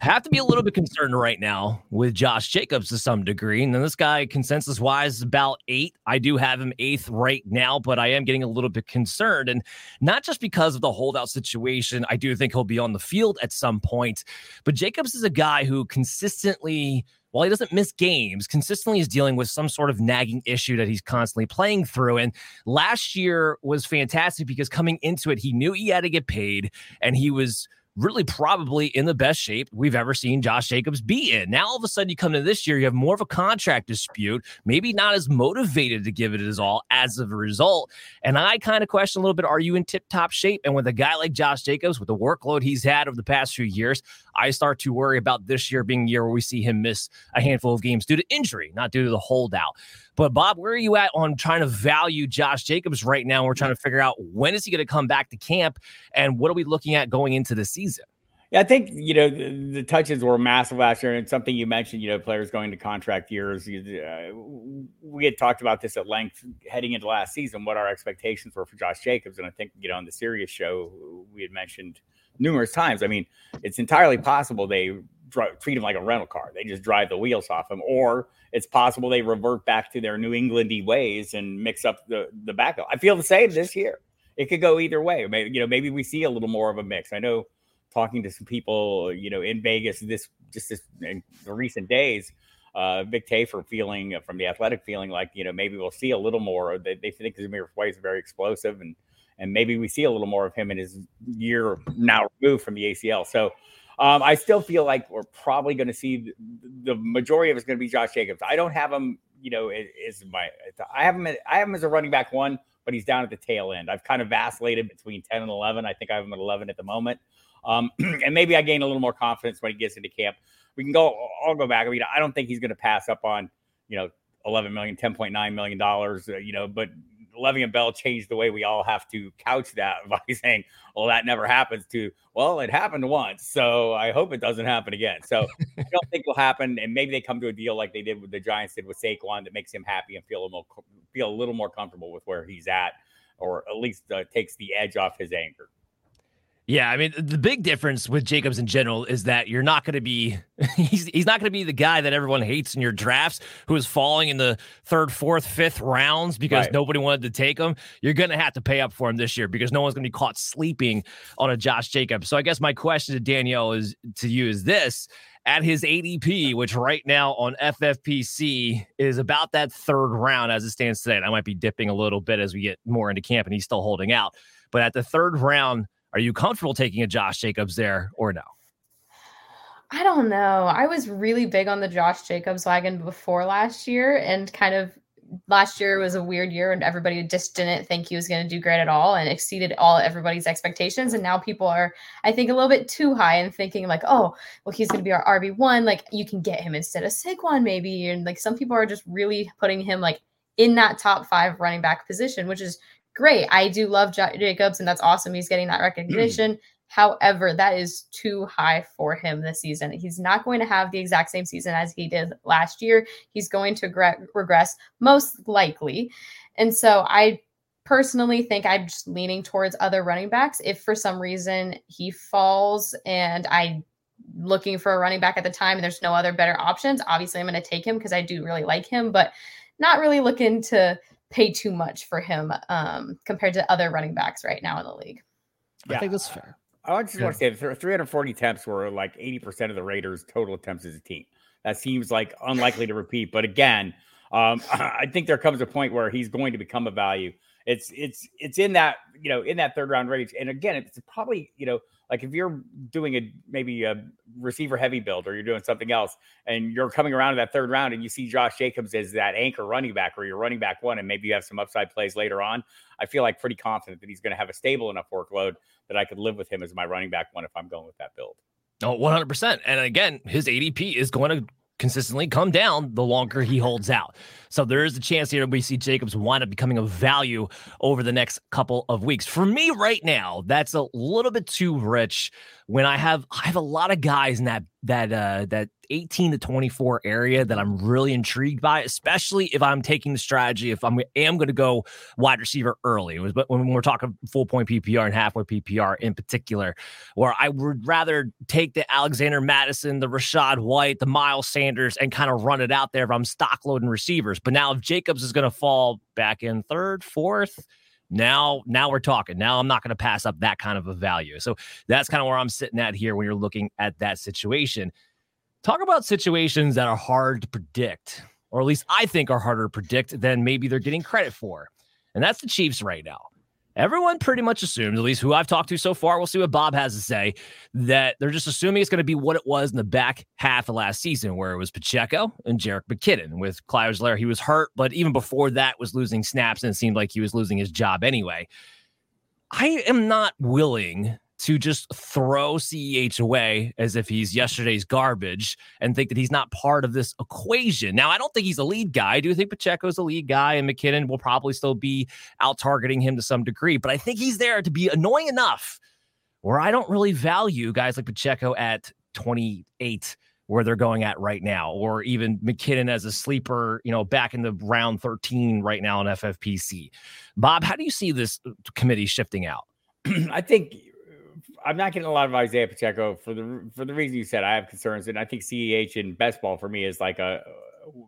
Speaker 2: Have to be a little bit concerned right now with Josh Jacobs to some degree. And then this guy, consensus wise, is about eight. I do have him eighth right now, but I am getting a little bit concerned. And not just because of the holdout situation, I do think he'll be on the field at some point. But Jacobs is a guy who consistently while he doesn't miss games, consistently is dealing with some sort of nagging issue that he's constantly playing through. And last year was fantastic because coming into it, he knew he had to get paid and he was really probably in the best shape we've ever seen Josh Jacobs be in. Now, all of a sudden, you come to this year, you have more of a contract dispute, maybe not as motivated to give it as all as of a result. And I kind of question a little bit are you in tip top shape? And with a guy like Josh Jacobs, with the workload he's had over the past few years, I start to worry about this year being a year where we see him miss a handful of games due to injury, not due to the holdout. But Bob, where are you at on trying to value Josh Jacobs right now? We're trying to figure out when is he going to come back to camp and what are we looking at going into the season?
Speaker 5: Yeah, I think you know the, the, touches were massive last year, and it's something you mentioned, you know, players going to contract years. Uh, we had talked about this at length heading into last season, what our expectations were for Josh Jacobs, and I think you know on the Sirius show we had mentioned numerous times. I mean, it's entirely possible they treat him like a rental car. They just drive the wheels off him, or it's possible they revert back to their New Englandy ways and mix up the the backup. I feel the same this year. It could go either way. Maybe you know, maybe we see a little more of a mix. I know talking to some people, you know, in Vegas this just this in the recent days. Uh, Vic Tafur feeling from the Athletic feeling like you know maybe we'll see a little more. They, they think Zamir White is very explosive and and maybe we see a little more of him in his year now removed from the ACL. So um, I still feel like we're probably going to see the, majority of it's going to be Josh Jacobs. I don't have him, you know, is my I have him I have him as a running back one, but he's down at the tail end. I've kind of vacillated between 10 and 11. I think I have him at 11 at the moment. Um, and maybe I gain a little more confidence when he gets into camp. we can go. I'll go back. I mean, I don't think he's going to pass up on you know 11 million, 10.9 million dollars. Uh, you know, but Le'Veon Bell changed the way we all have to couch that by saying, "Well, that never happens." To well, it happened once, so I hope it doesn't happen again. So I don't think will happen, and maybe they come to a deal like they did with the Giants did with Saquon that makes him happy and feel a little feel a little more comfortable with where he's at, or at least uh, takes the edge off his anger.
Speaker 2: Yeah, I mean the big difference with Jacobs in general is that you're not going to be he's he's not going to be the guy that everyone hates in your drafts who is falling in the third, fourth, fifth rounds because right. nobody wanted to take him. You're going to have to pay up for him this year because no one's going to be caught sleeping on a Josh Jacobs. So I guess my question to Danielle is to you is this at his ADP, which right now on FFPC is about that third round as it stands today. And I might be dipping a little bit as we get more into camp and he's still holding out. But at the third round are you comfortable taking a Josh Jacobs there or no?
Speaker 4: I don't know. I was really big on the Josh Jacobs wagon before last year and kind of last year was a weird year and everybody just didn't think he was going to do great at all and exceeded all everybody's expectations and now people are i think a little bit too high and thinking like oh well he's going to be our rb1 like you can get him instead of Saquon maybe and like some people are just really putting him like in that top 5 running back position which is great. I do love Jacobs, and that's awesome. He's getting that recognition. Mm. However, that is too high for him this season. He's not going to have the exact same season as he did last year. He's going to gre- regress most likely. And so I personally think I'm just leaning towards other running backs. If for some reason he falls and I looking for a running back at the time and there's no other better options, obviously I'm going to take him because I do really like him, but not really looking to pay too much for him um, compared to other running backs right now in the league.
Speaker 2: Yeah. I think that's fair.
Speaker 5: I just yeah. want to say 340 attempts were like 80% of the Raiders' total attempts as a team. That seems like unlikely to repeat. But again, um, I think there comes a point where he's going to become a value. It's it's it's in that you know in that third round range. And again, it's probably you know like if you're doing a maybe a receiver heavy build or you're doing something else and you're coming around in that third round and you see Josh Jacobs as that anchor running back or you're running back one and maybe you have some upside plays later on, I feel like pretty confident that he's going to have a stable enough workload that I could live with him as my running back one if I'm going with that build.
Speaker 2: Oh, 100%. And again, his ADP is going to consistently come down the longer he holds out. So there is a chance here we see Jacobs wind up becoming a value over the next couple of weeks. For me right now, that's a little bit too rich when I have I have a lot of guys in that that uh that 18 to 24 area that I'm really intrigued by, especially if I'm taking the strategy if I'm am going to go wide receiver early. But when we're talking full point PPR and halfway PPR in particular, where I would rather take the Alexander Mattison, the Rachaad White, the Miles Sanders, and kind of run it out there if I'm stock loading receivers. But now if Jacobs is going to fall back in third, fourth, now now we're talking. Now i'm not going to pass up that kind of a value. So that's kind of where i'm sitting at here when you're looking at that situation. Talk about situations that are hard to predict or at least i think are harder to predict than maybe they're getting credit for and that's the chiefs right now everyone pretty much assumes, at least who I've talked to so far, we'll see what Bob has to say, that they're just assuming it's going to be what it was in the back half of last season, where it was Pacheco and Jerick McKinnon. With Clyde Lair, he was hurt, but even before that was losing snaps and it seemed like he was losing his job anyway. I am not willing to just throw CEH away as if he's yesterday's garbage and think that he's not part of this equation. Now, I don't think he's a lead guy. I do think Pacheco's a lead guy, and McKinnon will probably still be out targeting him to some degree, but I think he's there to be annoying enough where I don't really value guys like Pacheco at 28 where they're going at right now, or even McKinnon as a sleeper, you know, back in the round 13 right now in FFPC. Bob, how do you see this committee shifting out?
Speaker 5: I think I'm not getting a lot of Isaiah Pacheco for the for the reason you said. I have concerns, and I think CEH in best ball for me is like a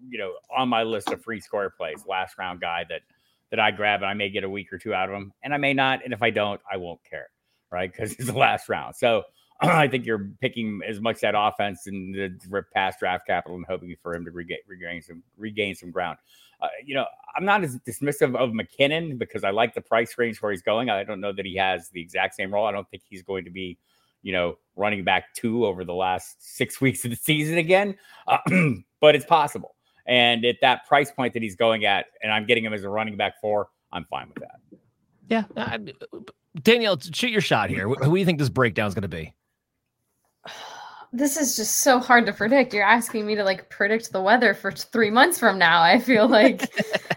Speaker 5: you know on my list of free score plays, last round guy that that I grab, and I may get a week or two out of him, and I may not, and if I don't, I won't care, right? Because it's the last round. So I think you're picking as much that offense and the past draft capital and hoping for him to regain, regain some regain some ground. Uh, you know, I'm not as dismissive of McKinnon because I like the price range where he's going. I don't know that he has the exact same role. I don't think he's going to be, you know, running back two over the last six weeks of the season again, uh, but it's possible. And at that price point that he's going at, and I'm getting him as a running back four, I'm fine with that.
Speaker 2: Yeah. Uh, Danielle, shoot your shot here. Who do you think this breakdown is going to be?
Speaker 4: This is just so hard to predict. You're asking me to like predict the weather for three months from now. I feel like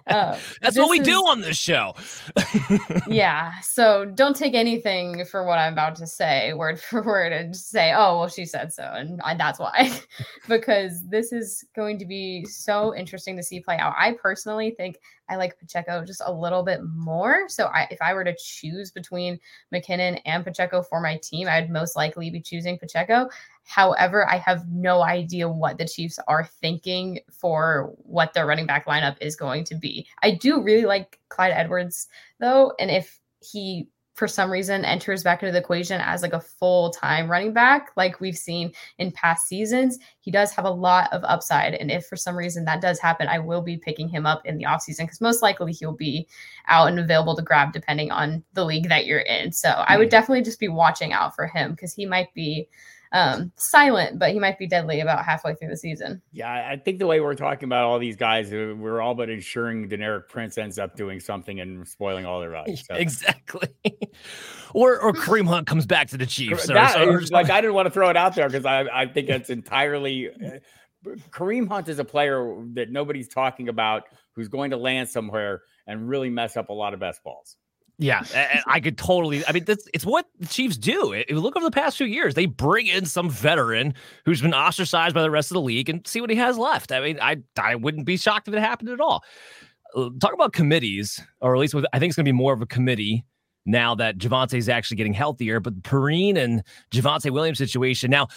Speaker 2: uh, that's what we is, do on this show.
Speaker 4: yeah. So don't take anything for what I'm about to say word for word and just say, oh, well, she said so. And I, that's why, because this is going to be so interesting to see play out. I personally think I like Pacheco just a little bit more. So I, if I were to choose between McKinnon and Pacheco for my team, I'd most likely be choosing Pacheco. However, I have no idea what the Chiefs are thinking for what their running back lineup is going to be. I do really like Clyde Edwards though, and if he for some reason enters back into the equation as like a full-time running back like we've seen in past seasons he does have a lot of upside and if for some reason that does happen i will be picking him up in the offseason because most likely he'll be out and available to grab depending on the league that you're in so i would hmm. definitely just be watching out for him because he might be um, silent, but he might be deadly about halfway through the season.
Speaker 5: Yeah, I think the way we're talking about all these guys, uh, we're all but ensuring Deneric Prince ends up doing something and spoiling all their rides.
Speaker 2: So. Exactly. or or Kareem Hunt comes back to the Chiefs.
Speaker 5: That, or, or like I didn't want to throw it out there because I, I think it's entirely. Uh, Kareem Hunt is a player that nobody's talking about who's going to land somewhere and really mess up a lot of best balls.
Speaker 2: Yeah, I could totally. I mean, that's it's what the Chiefs do. If you look over the past few years, they bring in some veteran who's been ostracized by the rest of the league and see what he has left. I mean, I I wouldn't be shocked if it happened at all. Uh, talk about committees, or at least with, I think it's going to be more of a committee now that Javonte is actually getting healthier. But Perine and Javonte Williams situation now.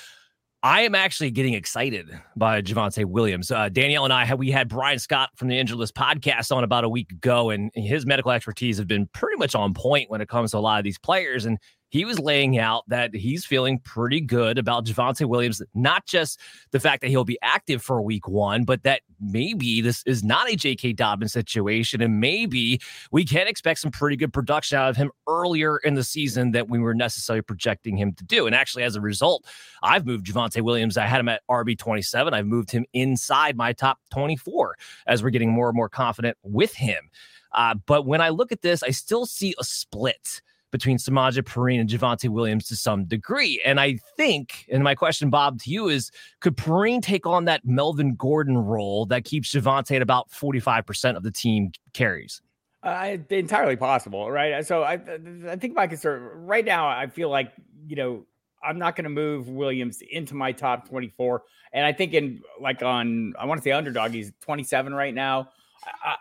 Speaker 2: I am actually getting excited by Javonte Williams. Uh, Danielle and I we had Brian Scott from the Injured List podcast on about a week ago, and his medical expertise have been pretty much on point when it comes to a lot of these players. And he was laying out that he's feeling pretty good about Javonte Williams, not just the fact that he'll be active for week one, but that maybe this is not a J.K. Dobbins situation. And maybe we can expect some pretty good production out of him earlier in the season that we were necessarily projecting him to do. And actually, as a result, I've moved Javonte Williams. I had him at RB 27. I've moved him inside my top 24 as we're getting more and more confident with him. Uh, but when I look at this, I still see a split between Samaje Perine and Javonte Williams to some degree. And I think, and my question, Bob, to you is could Perine take on that Melvin Gordon role that keeps Javonte at about 45% of the team carries?
Speaker 5: Uh, entirely possible, right? So I, I think my concern right now, I feel like you know I'm not going to move Williams into my top 24, and I think in like on I want to say underdog, he's 27 right now.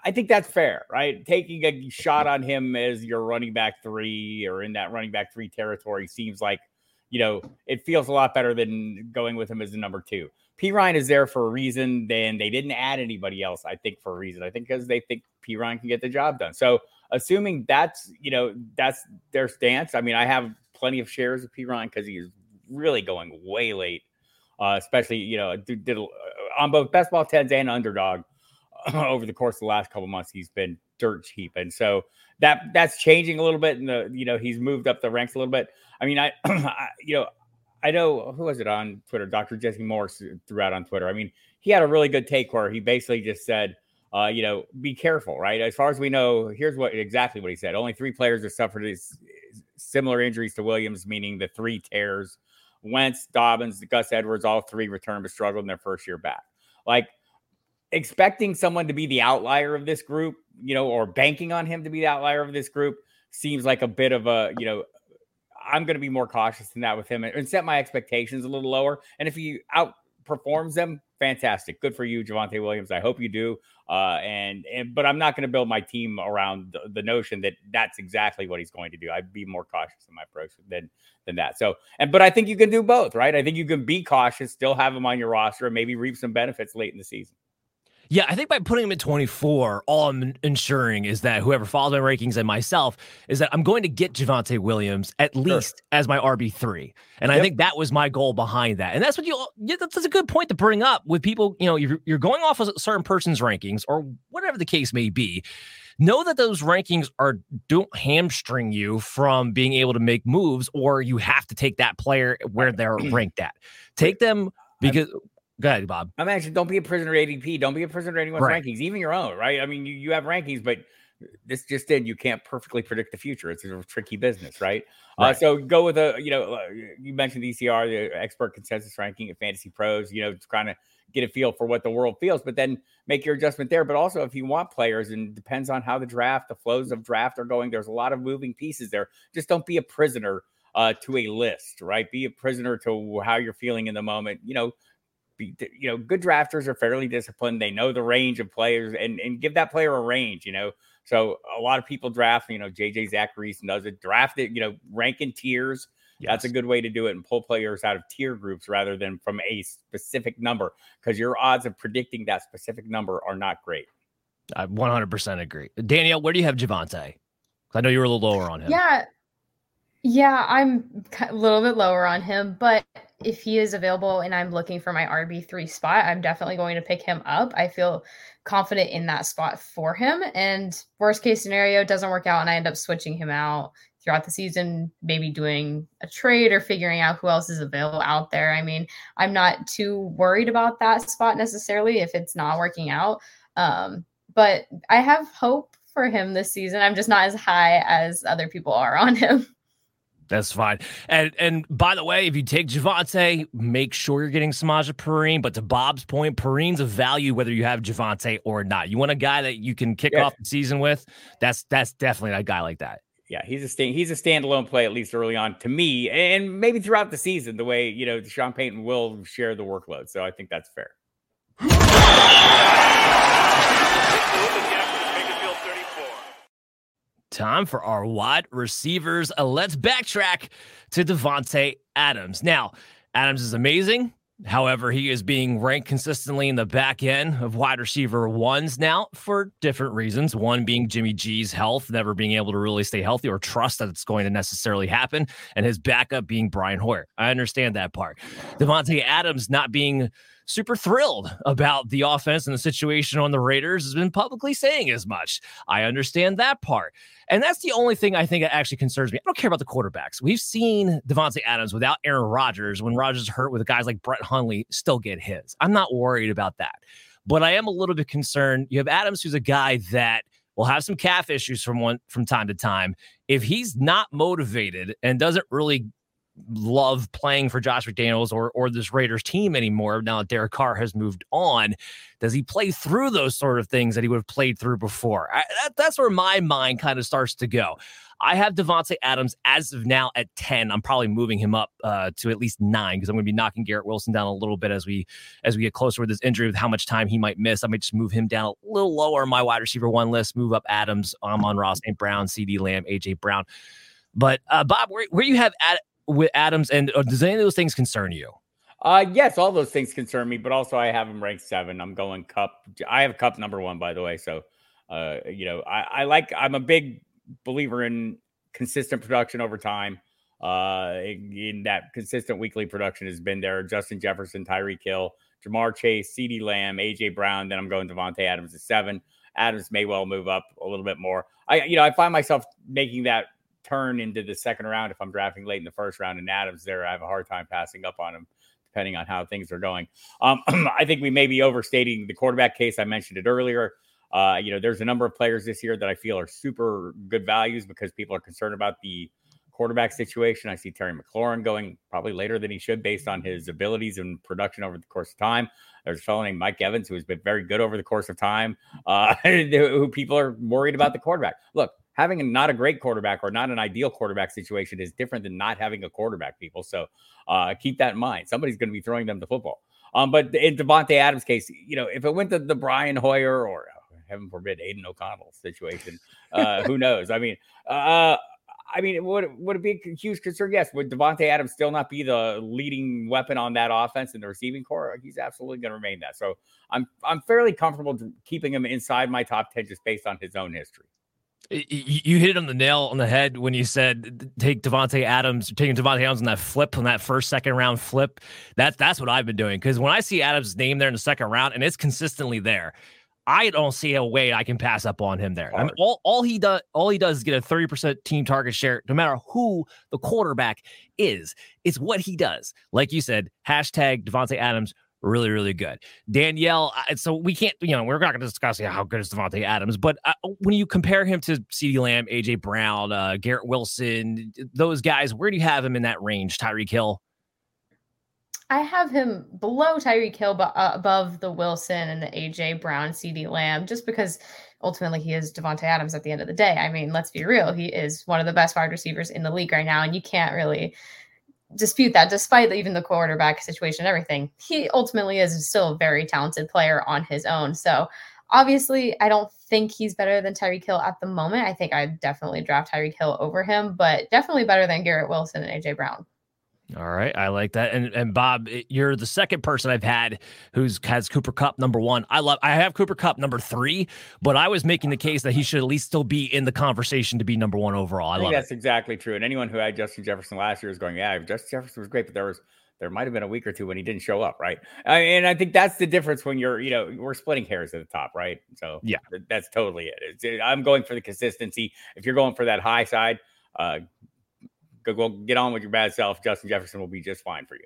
Speaker 5: I think that's fair, right? Taking a shot on him as your running back three or in that running back three territory seems like, you know, it feels a lot better than going with him as a number two. Perine is there for a reason. Then they didn't add anybody else, I think, for a reason. I think because they think Perine can get the job done. So, assuming that's, you know, that's their stance. I mean, I have plenty of shares of Perine because he's really going way late, uh, especially, you know, did, did, uh, on both best ball tens and underdog over the course of the last couple months, he's been dirt cheap, and so that that's changing a little bit. And the you know he's moved up the ranks a little bit. I mean, I, I you know I know who was it on Twitter? Dr. Jesse Morse threw out on Twitter. I mean, he had a really good take where he basically just said, uh, you know, be careful, right? As far as we know, here's what exactly what he said. Only three players have suffered these similar injuries to Williams, meaning the three tears. Wentz, Dobbins, Gus Edwards, all three returned but struggled in their first year back. Like expecting someone to be the outlier of this group, you know, or banking on him to be the outlier of this group seems like a bit of a, you know, I'm going to be more cautious than that with him and set my expectations a little lower. And if he outperforms them, fantastic. Good for you, Javonte Williams. I hope you do. Uh, and, and but I'm not going to build my team around the, the, notion that that's exactly what he's going to do. I'd be more cautious in my approach than than that. So, and but I think you can do both, right? I think you can be cautious, still have him on your roster, and maybe reap some benefits late in the season.
Speaker 2: Yeah, I think by putting him at 24, all I'm ensuring is that whoever follows my rankings and myself is that I'm going to get Javonte Williams at least sure. as my RB3. And yep. I think that was my goal behind that. And that's what you, yeah, that's, that's a good point to bring up with people. You know, you're, you're going off of a certain person's rankings or whatever the case may be. Know that those rankings are don't hamstring you from being able to make moves, or you have to take that player where they're ranked at. Take them because Go ahead, Bob.
Speaker 5: I'm actually don't be a prisoner to ADP. Don't be a prisoner of anyone's right. rankings, even your own, right? I mean, you, you have rankings, but this just in, you can't perfectly predict the future. It's a tricky business, right? right. Uh, so go with a, you know, uh, you mentioned ECR, the expert consensus ranking at Fantasy Pros, you know, to kind of get a feel for what the world feels, but then make your adjustment there. But also, if you want players, and depends on how the draft, the flows of draft are going, there's a lot of moving pieces there. Just don't be a prisoner uh, to a list, right? Be a prisoner to how you're feeling in the moment. You know, be, you know, good drafters are fairly disciplined. They know the range of players and, and give that player a range, you know. So a lot of people draft, you know, JJ Zachariason does it, draft it, you know, rank in tiers. Yes. That's a good way to do it and pull players out of tier groups rather than from a specific number because your odds of predicting that specific number are not great.
Speaker 2: I 100% agree. Danielle, where do you have Javonte? I know you were a little lower on him.
Speaker 4: Yeah. Yeah, I'm a little bit lower on him, but if he is available and I'm looking for my RB3 spot, I'm definitely going to pick him up. I feel confident in that spot for him. And worst case scenario doesn't work out and I end up switching him out throughout the season, maybe doing a trade or figuring out who else is available out there. I mean, I'm not too worried about that spot necessarily if it's not working out. Um, but I have hope for him this season. I'm just not as high as other people are on him.
Speaker 2: That's fine. And and by the way, if you take Javonte, make sure you're getting Samaje Perine. But to Bob's point, Perine's a value whether you have Javonte or not. You want a guy that you can kick yeah. off the season with. That's that's definitely a guy like that.
Speaker 5: Yeah, he's a stand, he's a standalone play at least early on to me, and maybe throughout the season. The way you know Sean Payton will share the workload, so I think that's fair.
Speaker 2: Time for our wide receivers. Uh, let's backtrack to Davante Adams. Now, Adams is amazing. However, he is being ranked consistently in the back end of wide receiver ones now for different reasons. One being Jimmy G's health, never being able to really stay healthy or trust that it's going to necessarily happen, and his backup being Brian Hoyer. I understand that part. Davante Adams not being super thrilled about the offense and the situation on the Raiders has been publicly saying as much. I understand that part. And that's the only thing I think that actually concerns me. I don't care about the quarterbacks. We've seen Davante Adams without Aaron Rodgers when Rodgers hurt with guys like Brett Hundley still get his. I'm not worried about that. But I am a little bit concerned. You have Adams, who's a guy that will have some calf issues from one from time to time. If he's not motivated and doesn't really love playing for Josh McDaniels or or this Raiders team anymore. Now that Derek Carr has moved on, does he play through those sort of things that he would have played through before? I, that, that's where my mind kind of starts to go. I have Davante Adams as of now at 10. I'm probably moving him up uh, to at least nine because I'm going to be knocking Garrett Wilson down a little bit as we as we get closer with this injury with how much time he might miss. I might just move him down a little lower on my wide receiver one list, move up Adams, Amon-Ra, St. Brown, CeeDee Lamb, AJ Brown. But uh, Bob, where, where you have at with Adams, and uh, does any of those things concern you?
Speaker 5: Uh, yes, all those things concern me, but also I have him ranked seven. I'm going Kupp. I have Kupp number one, by the way. So, uh, you know, I, I like. I'm a big believer in consistent production over time. Uh, in, in that consistent weekly production has been there. Justin Jefferson, Tyreek Hill, Ja'Marr Chase, CeeDee Lamb, AJ Brown. Then I'm going Davante Adams at seven. Adams may well move up a little bit more. I, you know, I find myself making that turn into the second round if I'm drafting late in the first round and Adams there, I have a hard time passing up on him depending on how things are going. Um, I think we may be overstating the quarterback case. I mentioned it earlier. Uh, you know, there's a number of players this year that I feel are super good values because people are concerned about the quarterback situation. I see Terry McLaurin going probably later than he should based on his abilities and production over the course of time. There's a fellow named Mike Evans who has been very good over the course of time, uh, who people are worried about the quarterback. Look, having a, not a great quarterback or not an ideal quarterback situation is different than not having a quarterback, people. So uh, keep that in mind. Somebody's going to be throwing them the football. Um, but in Davante Adams' case, you know, if it went to the Brian Hoyer or oh, heaven forbid Aidan O'Connell situation, uh, who knows? I mean, uh, I mean, would would it be a huge concern? Yes. Would Davante Adams still not be the leading weapon on that offense in the receiving core? He's absolutely going to remain that. So I'm I'm fairly comfortable keeping him inside my top ten just based on his own history.
Speaker 2: You hit it on the nail on the head when you said take Davante Adams, taking Davante Adams on that flip on that first second round flip. That's that's what I've been doing because when I see Adams' name there in the second round and it's consistently there, I don't see a way I can pass up on him there. I mean, all, all he does all he does is get a 30% team target share, no matter who the quarterback is. It's what he does. Like you said, hashtag Davante Adams really, really good. Danielle, so we can't, you know, we're not going to discuss how good is Davante Adams, but uh, when you compare him to CeeDee Lamb, AJ Brown, uh, Garrett Wilson, those guys, where do you have him in that range? Tyreek Hill?
Speaker 4: I have him below Tyreek Hill, but uh, above the Wilson and the AJ Brown, CeeDee Lamb, just because ultimately he is Davante Adams at the end of the day. I mean, let's be real, he is one of the best wide receivers in the league right now, and you can't really dispute that, despite even the quarterback situation and everything. He ultimately is still a very talented player on his own. So obviously, I don't think he's better than Tyreek Hill at the moment. I think I'd definitely draft Tyreek Hill over him, but definitely better than Garrett Wilson and AJ Brown.
Speaker 2: All right, I like that. And and Bob, you're the second person I've had who's has Cooper Kupp number one. I love. I have Cooper Kupp number three, but I was making the case that he should at least still be in the conversation to be number one overall. I, I think
Speaker 5: that's
Speaker 2: it.
Speaker 5: exactly true. And anyone who had Justin Jefferson last year is going, yeah, Justin Jefferson was great, but there was there might have been a week or two when he didn't show up, right? and I think that's the difference when you're, you know, we're splitting hairs at the top, right? So
Speaker 2: yeah,
Speaker 5: that's totally it. It's, I'm going for the consistency. If you're going for that high side, uh, go, go get on with your bad self. Justin Jefferson will be just fine for you.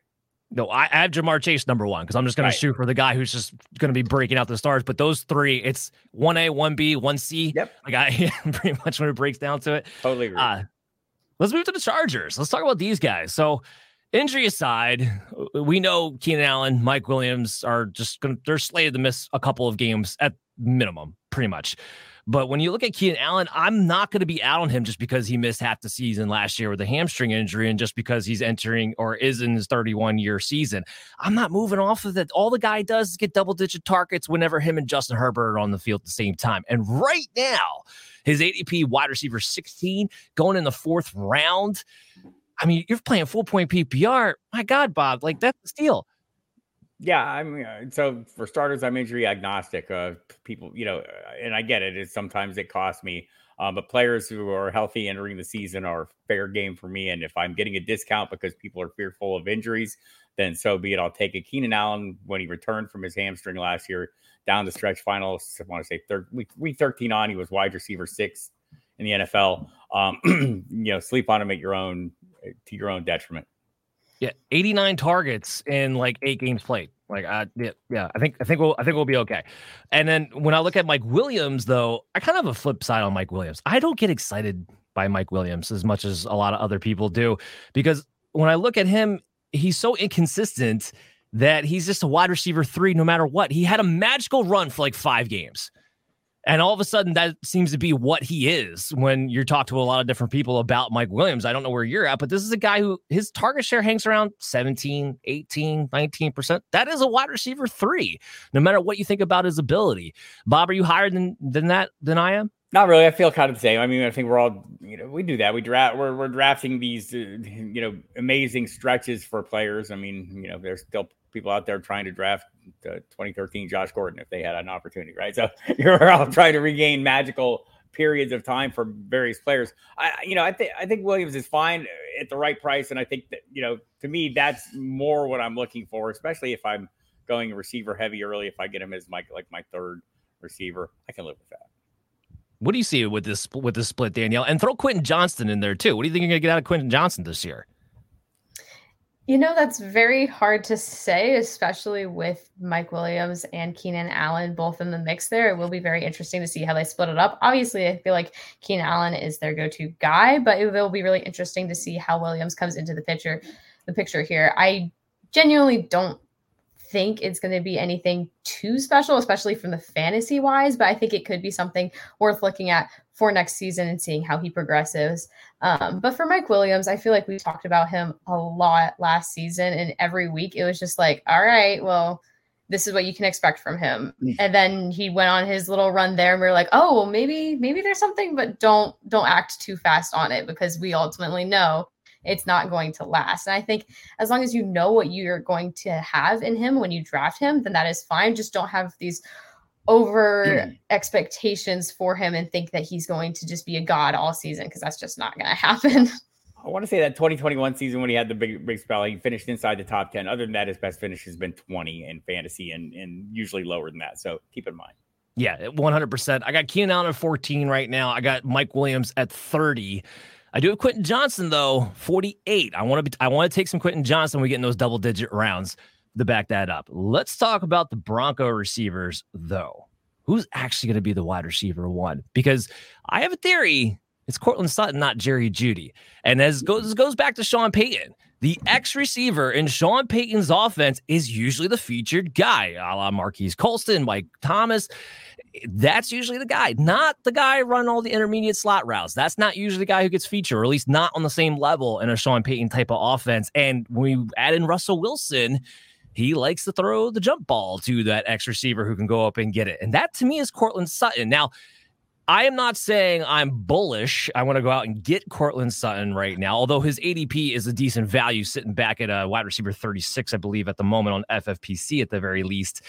Speaker 2: No, I, I have Ja'Marr Chase number one because I'm just going right. to shoot for the guy who's just going to be breaking out the stars. But those three, it's one A, one B, one C.
Speaker 5: Yep.
Speaker 2: Like I pretty much when it breaks down to it.
Speaker 5: Totally agree. Uh,
Speaker 2: let's move to the Chargers. Let's talk about these guys. So, injury aside, we know Keenan Allen, Mike Williams are just going to, they're slated to miss a couple of games at minimum, pretty much. But when you look at Keenan Allen, I'm not going to be out on him just because he missed half the season last year with a hamstring injury and just because he's entering or is in his 31 year season. I'm not moving off of that. All the guy does is get double digit targets whenever him and Justin Herbert are on the field at the same time. And right now, his ADP wide receiver 16 going in the fourth round. I mean, you're playing full point PPR. My God, Bob, like that's the steal.
Speaker 5: Yeah, I mean, uh, so for starters, I'm injury agnostic. Uh, people, you know, uh, and I get it. It's sometimes it costs me, um, but players who are healthy entering the season are fair game for me. And if I'm getting a discount because people are fearful of injuries, then so be it. I'll take it. Keenan Allen, when he returned from his hamstring last year, down the stretch finals, I want to say third week, week 13 on, he was wide receiver six in the NFL. Um, you know, sleep on him at your own to your own detriment.
Speaker 2: Yeah, 89 targets in like eight games played. Like, yeah, yeah, I think I think we'll I think we'll be okay. And then when I look at Mike Williams, though, I kind of have a flip side on Mike Williams. I don't get excited by Mike Williams as much as a lot of other people do because when I look at him, he's so inconsistent that he's just a wide receiver three no matter what. He had a magical run for like five games. And all of a sudden, that seems to be what he is when you talk to a lot of different people about Mike Williams. I don't know where you're at, but this is a guy who his target share hangs around 17, 18, 19%. That is a wide receiver three, no matter what you think about his ability. Bob, are you higher than, than that than I am?
Speaker 5: Not really. I feel kind of the same. I mean, I think we're all, you know, we do that. We draft, we're, we're drafting these, uh, you know, amazing stretches for players. I mean, you know, there's still people out there trying to draft 2013 Josh Gordon if they had an opportunity, right? So you're all trying to regain magical periods of time for various players. I, you know, I think I think Williams is fine at the right price, and I think that you know, to me, that's more what I'm looking for, especially if I'm going receiver heavy early. If I get him as my like my third receiver, I can live with that.
Speaker 2: What do you see with this with this split, Danielle? And throw Quentin Johnston in there too. What do you think you're gonna get out of Quentin Johnston this year?
Speaker 4: You know, that's very hard to say, especially with Mike Williams and Keenan Allen both in the mix there. It will be very interesting to see how they split it up. Obviously, I feel like Keenan Allen is their go-to guy, but it will be really interesting to see how Williams comes into the picture, the picture here. I genuinely don't think it's going to be anything too special, especially from the fantasy wise, but I think it could be something worth looking at for next season and seeing how he progresses. Um, but for Mike Williams, I feel like we talked about him a lot last season, and every week it was just like, all right, well, this is what you can expect from him. Mm. And then he went on his little run there, and we are like, oh, well, maybe maybe there's something, but don't don't act too fast on it because we ultimately know it's not going to last. And I think as long as you know what you're going to have in him when you draft him, then that is fine. Just don't have these over yeah. expectations for him and think that he's going to just be a god all season because that's just not going to happen.
Speaker 5: I want to say that 2021 season when he had the big big spell, he finished inside the top 10. Other than that, his best finish has been 20 in fantasy and, and usually lower than that. So keep in mind.
Speaker 2: Yeah, 100%. I got Keenan Allen at 14 right now. I got Mike Williams at 30. I do have Quentin Johnston though, 48. I want to be I want to take some Quentin Johnston. We get in those double digit rounds. To back that up. Let's talk about the Bronco receivers, though. Who's actually going to be the wide receiver one? Because I have a theory it's Courtland Sutton, not Jerry Jeudy. And as goes, goes back to Sean Payton, the X receiver in Sean Payton's offense is usually the featured guy, a la Marques Colston, Mike Thomas. That's usually the guy, not the guy running all the intermediate slot routes. That's not usually the guy who gets featured, or at least not on the same level in a Sean Payton type of offense. And when we add in Russell Wilson, he likes to throw the jump ball to that X receiver who can go up and get it. And that to me is Courtland Sutton. Now, I am not saying I'm bullish. I want to go out and get Courtland Sutton right now, although his ADP is a decent value sitting back at a wide receiver 36, I believe, at the moment on FFPC at the very least.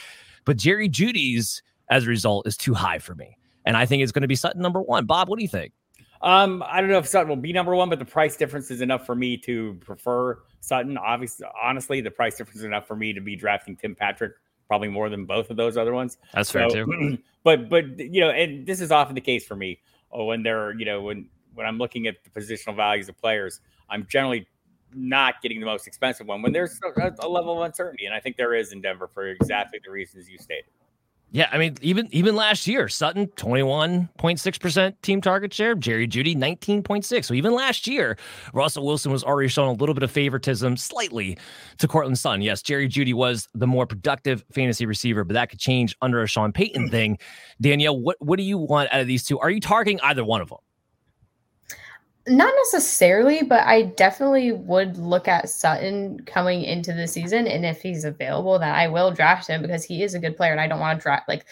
Speaker 2: But Jerry Jeudy's, as a result, is too high for me. And I think it's going to be Sutton number one. Bob, what do you think?
Speaker 5: Um, I don't know if Sutton will be number one, but the price difference is enough for me to prefer Sutton. Obviously, honestly, the price difference is enough for me to be drafting Tim Patrick probably more than both of those other ones.
Speaker 2: That's fair too.
Speaker 5: but but you know, and this is often the case for me. Oh, when they're you know when when I'm looking at the positional values of players, I'm generally not getting the most expensive one when there's a, a level of uncertainty, and I think there is in Denver for exactly the reasons you stated.
Speaker 2: Yeah, I mean, even even last year, Sutton twenty one point six percent team target share, Jerry Jeudy nineteen point six. So even last year, Russell Wilson was already showing a little bit of favoritism, slightly to Courtland Sutton. Yes, Jerry Jeudy was the more productive fantasy receiver, but that could change under a Sean Payton thing. Danielle, what what do you want out of these two? Are you targeting either one of them?
Speaker 4: Not necessarily, but I definitely would look at Sutton coming into the season, and if he's available, then I will draft him because he is a good player, and I don't want to draft like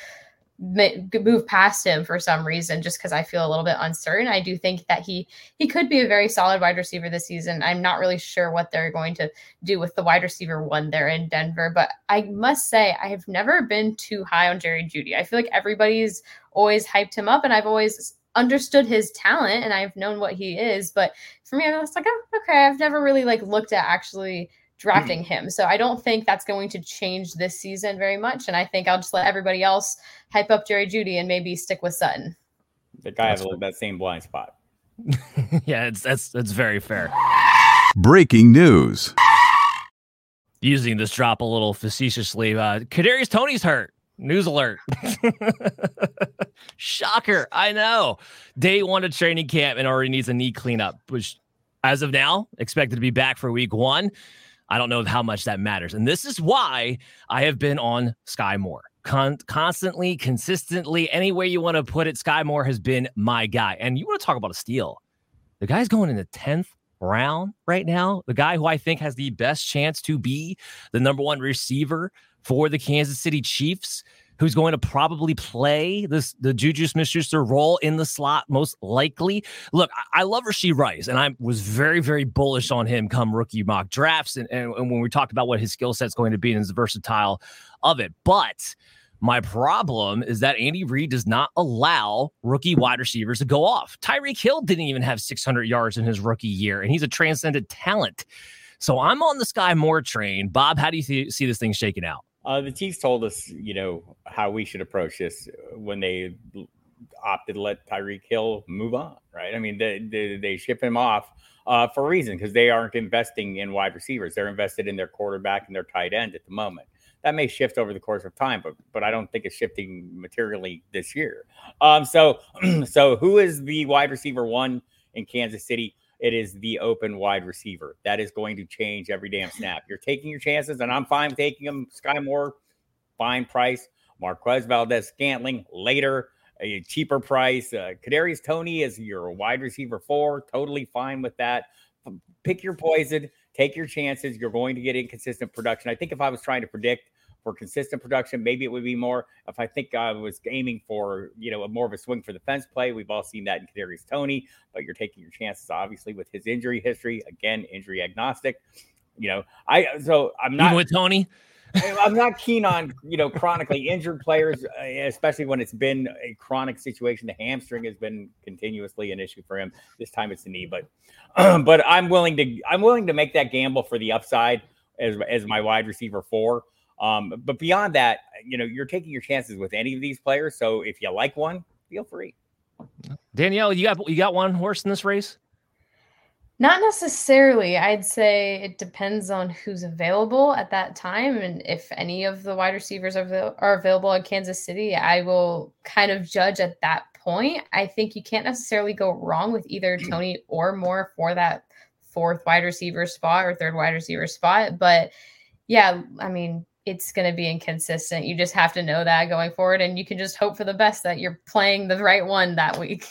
Speaker 4: move past him for some reason just because I feel a little bit uncertain. I do think that he he could be a very solid wide receiver this season. I'm not really sure what they're going to do with the wide receiver one there in Denver, but I must say I have never been too high on Jerry Jeudy. I feel like everybody's always hyped him up and I've always understood his talent and I've known what he is. But for me, I was like, oh, okay, I've never really like looked at actually drafting him. So I don't think that's going to change this season very much. And I think I'll just let everybody else hype up Jerry Jeudy and maybe stick with Sutton.
Speaker 5: The guy has that same blind spot.
Speaker 2: yeah, it's that's that's very fair.
Speaker 6: Breaking news.
Speaker 2: Using this drop a little facetiously, uh, Kadarius Toney's hurt. News alert. Shocker. I know. Day one of training camp and already needs a knee cleanup, which as of now, expected to be back for week one. I don't know how much that matters. And this is why I have been on Skyy Moore. Con- constantly, consistently, any way you want to put it, Skyy Moore has been my guy. And you want to talk about a steal. The guy's going in the 10th round right now. The guy who I think has the best chance to be the number one receiver for the Kansas City Chiefs, who's going to probably play this the Juju Smith-Schuster role in the slot most likely. Look, I, I love Rashee Rice, and I was very, very bullish on him come rookie mock drafts, and, and, and when we talked about what his skill set's going to be and his versatile of it. But my problem is that Andy Reid does not allow rookie wide receivers to go off. Tyreek Hill didn't even have 600 yards in his rookie year, and he's a transcendent talent. So I'm on the Skyy Moore train. Bob, how do you see, see this thing shaking out?
Speaker 5: Uh, the Chiefs told us, you know, how we should approach this when they opted to let Tyreek Hill move on, right? I mean, they, they, they ship him off uh, for a reason because they aren't investing in wide receivers. They're invested in their quarterback and their tight end at the moment. That may shift over the course of time, but but I don't think it's shifting materially this year. Um, so so who is the wide receiver one in Kansas City? It is the open wide receiver. That is going to change every damn snap. You're taking your chances, and I'm fine taking them. Skyy Moore, fine price. Marquez Valdes-Scantling later, a cheaper price. Uh, Kadarius Toney is your wide receiver four. Totally fine with that. Pick your poison. Take your chances. You're going to get inconsistent production. I think if I was trying to predict for consistent production. Maybe it would be more if I think I was aiming for, you know, a more of a swing for the fence play. We've all seen that in Kadarius Toney, but you're taking your chances, obviously, with his injury history. Again, injury agnostic. You know, I so I'm not
Speaker 2: Even with Toney.
Speaker 5: I'm not keen on you know chronically injured players, uh, especially when it's been a chronic situation. The hamstring has been continuously an issue for him. This time it's the knee, but but I'm willing to I'm willing to make that gamble for the upside as as my wide receiver four. Um, but beyond that, you know, you're taking your chances with any of these players. So if you like one, feel free.
Speaker 2: Danielle, you got you got one horse in this race?
Speaker 4: Not necessarily. I'd say it depends on who's available at that time. And if any of the wide receivers are, are available in Kansas City, I will kind of judge at that point. I think you can't necessarily go wrong with either Toney or Moore for that fourth wide receiver spot or third wide receiver spot. But yeah, I mean, it's going to be inconsistent. You just have to know that going forward. And you can just hope for the best that you're playing the right one that week.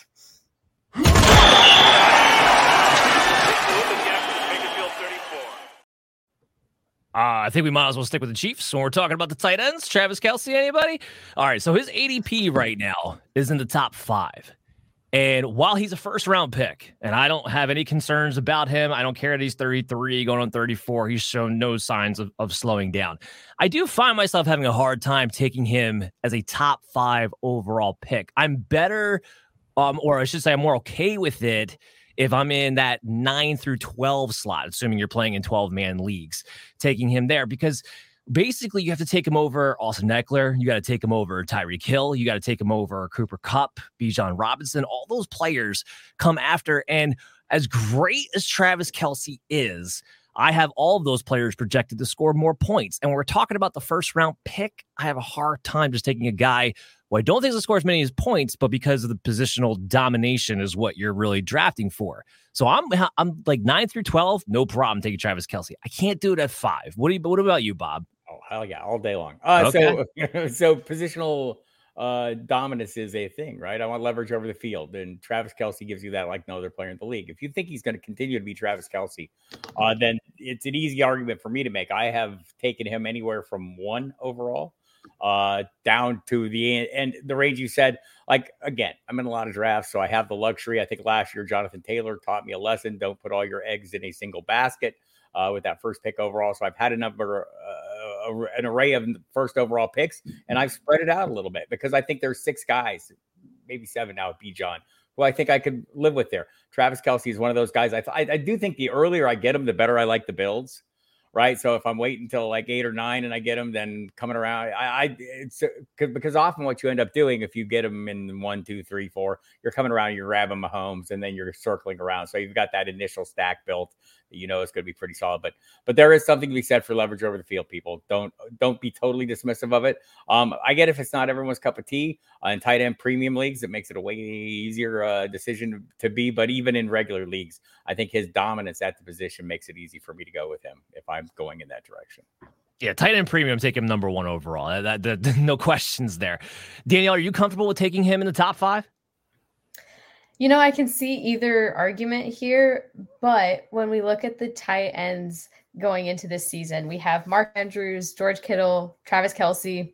Speaker 2: Uh, I think we might as well stick with the Chiefs when we're talking about the tight ends. Travis Kelce, anybody? All right, so his ADP right now is in the top five. And while he's a first round pick, and I don't have any concerns about him, I don't care that he's 33 going on 34. He's shown no signs of, of slowing down. I do find myself having a hard time taking him as a top five overall pick. I'm better, um, or I should say, I'm more okay with it if I'm in that nine through 12 slot, assuming you're playing in 12 man leagues, taking him there because basically you have to take him over Austin Ekeler. You got to take him over Tyreek Hill. You got to take him over Cooper Kupp, Bijan Robinson. All those players come after. And as great as Travis Kelce is, I have all of those players projected to score more points. And when we're talking about the first round pick, I have a hard time just taking a guy who I don't think will score as many as points, but because of the positional domination is what you're really drafting for. So I'm I'm like nine through twelve, no problem taking Travis Kelce. I can't do it at five. What do you? What about you, Bob?
Speaker 5: Oh hell yeah, all day long. Uh, okay. So so positional uh, dominance is a thing, right? I want leverage over the field, and Travis Kelce gives you that like no other player in the league. If you think he's going to continue to be Travis Kelce, uh, then it's an easy argument for me to make. I have taken him anywhere from one overall uh, down to the and the range you said. Like again, I'm in a lot of drafts, so I have the luxury. I think last year Jonathan Taylor taught me a lesson: don't put all your eggs in a single basket. Uh, with that first pick overall, so I've had a number. Uh, an array of first overall picks, and I've spread it out a little bit because I think there's six guys, maybe seven now with Bijan, who I think I could live with there. Travis Kelce is one of those guys. I, I, I do think the earlier I get him, the better I like the builds. Right. So if I'm waiting until like eight or nine and I get them, then coming around, I, I it's because often what you end up doing if you get them in one, two, three, four, you're coming around, you're grabbing Mahomes, and then you're circling around. So you've got that initial stack built you know it's going to be pretty solid. But but there is something to be said for leverage over the field. People don't don't be totally dismissive of it. Um, I get if it's not everyone's cup of tea uh, in tight end premium leagues, it makes it a way easier uh, decision to be. But even in regular leagues, I think his dominance at the position makes it easy for me to go with him if I'm going in that direction.
Speaker 2: Yeah, tight end premium, take him number one overall. That, that, that, no questions there. Danielle, are you comfortable with taking him in the top five?
Speaker 4: You know, I can see either argument here, but when we look at the tight ends going into this season, we have Mark Andrews, George Kittle, Travis Kelce,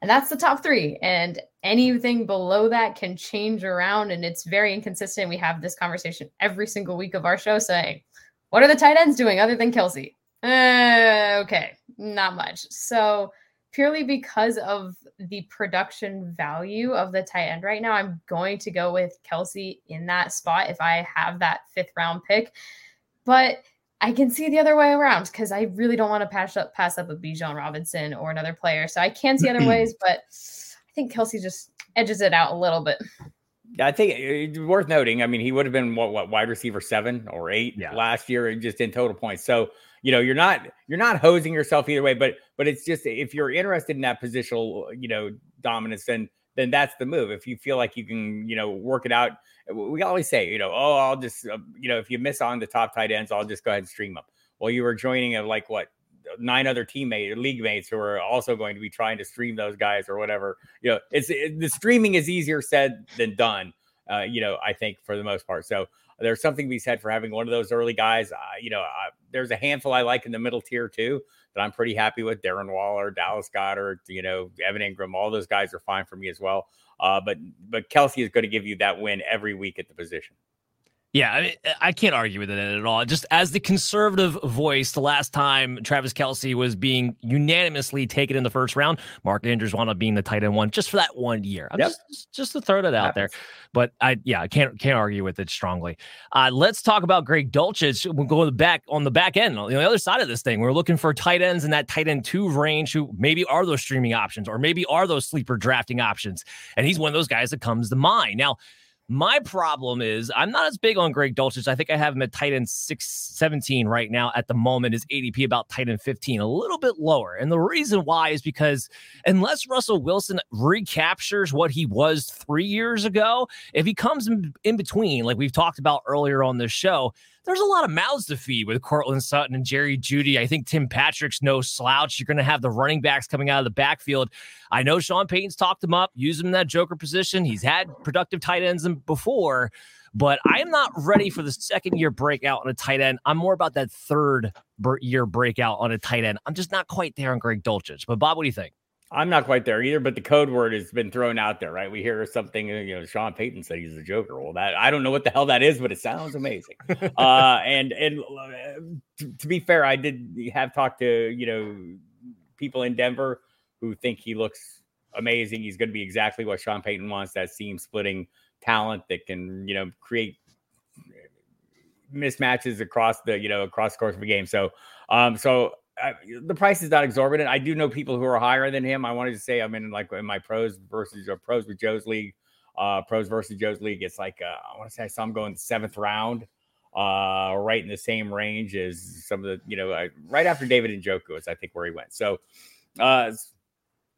Speaker 4: and that's the top three. And anything below that can change around, and it's very inconsistent. We have this conversation every single week of our show saying, What are the tight ends doing other than Kelce? Uh, okay, not much. So purely because of the production value of the tight end right now, I'm going to go with Kelce in that spot if I have that fifth round pick. But I can see the other way around because I really don't want to pass up pass up a Bijan Robinson or another player. So I can see other ways, but I think Kelce just edges it out a little bit.
Speaker 5: Yeah, I think eh, it's worth noting. I mean, he would have been what, what wide receiver seven or eight yeah. last year, just in total points. So you know you're not you're not hosing yourself either way but but it's just if you're interested in that positional you know dominance then then that's the move. If you feel like you can you know work it out we always say you know oh i'll just uh, you know if you miss on the top tight ends i'll just go ahead and stream them well you were joining a like what nine other teammates or league mates who are also going to be trying to stream those guys or whatever. You know it's it, the streaming is easier said than done uh, you know i think for the most part. So there's something to be said for having one of those early guys. Uh, you know, uh, there's a handful I like in the middle tier too that I'm pretty happy with. Darren Waller, Dallas Goedert, you know, Evan Engram, all those guys are fine for me as well. Uh, but but Kelce is going to give you that win every week at the position.
Speaker 2: Yeah, I, mean, I can't argue with it at all. Just as the conservative voice, the last time Travis Kelce was being unanimously taken in the first round, Mark Andrews wound up being the tight end one just for that one year. I'm yep. just just to throw that out there. But I yeah, I can't can't argue with it strongly. Uh, let's talk about Greg Dulcich. We'll go the back on the back end, on the other side of this thing. We're looking for tight ends in that tight end two range who maybe are those streaming options or maybe are those sleeper drafting options. And he's one of those guys that comes to mind. Now, My problem is I'm not as big on Greg Dulcich. I think I have him at tight end 617 right now at the moment. His ADP about tight end 15, a little bit lower. And the reason why is because unless Russell Wilson recaptures what he was three years ago, if he comes in, in between, like we've talked about earlier on the show, there's a lot of mouths to feed with Courtland Sutton and Jerry Jeudy. I think Tim Patrick's no slouch. You're going to have the running backs coming out of the backfield. I know Sean Payton's talked him up, used him in that joker position. He's had productive tight ends before, but I am not ready for the second year breakout on a tight end. I'm more about that third year breakout on a tight end. I'm just not quite there on Greg Dulcich. But Bob, what do you think?
Speaker 5: I'm not quite there either, but the code word has been thrown out there, right? We hear something, you know, Sean Payton said he's a Joker. Well, that I don't know what the hell that is, but it sounds amazing. uh, and and uh, to, to, be fair, I did have talked to you know people in Denver who think he looks amazing. He's going to be exactly what Sean Payton wants that seam splitting talent that can you know create mismatches across the you know across the course of a game. So um so I, the price is not exorbitant. I do know people who are higher than him. I wanted to say I'm in like in my pros versus or pros with Joe's league, uh, pros versus Joe's league. It's like uh, I want to say I saw him going seventh round, uh, right in the same range as some of the you know right after David Njoku is I think where he went. So, uh,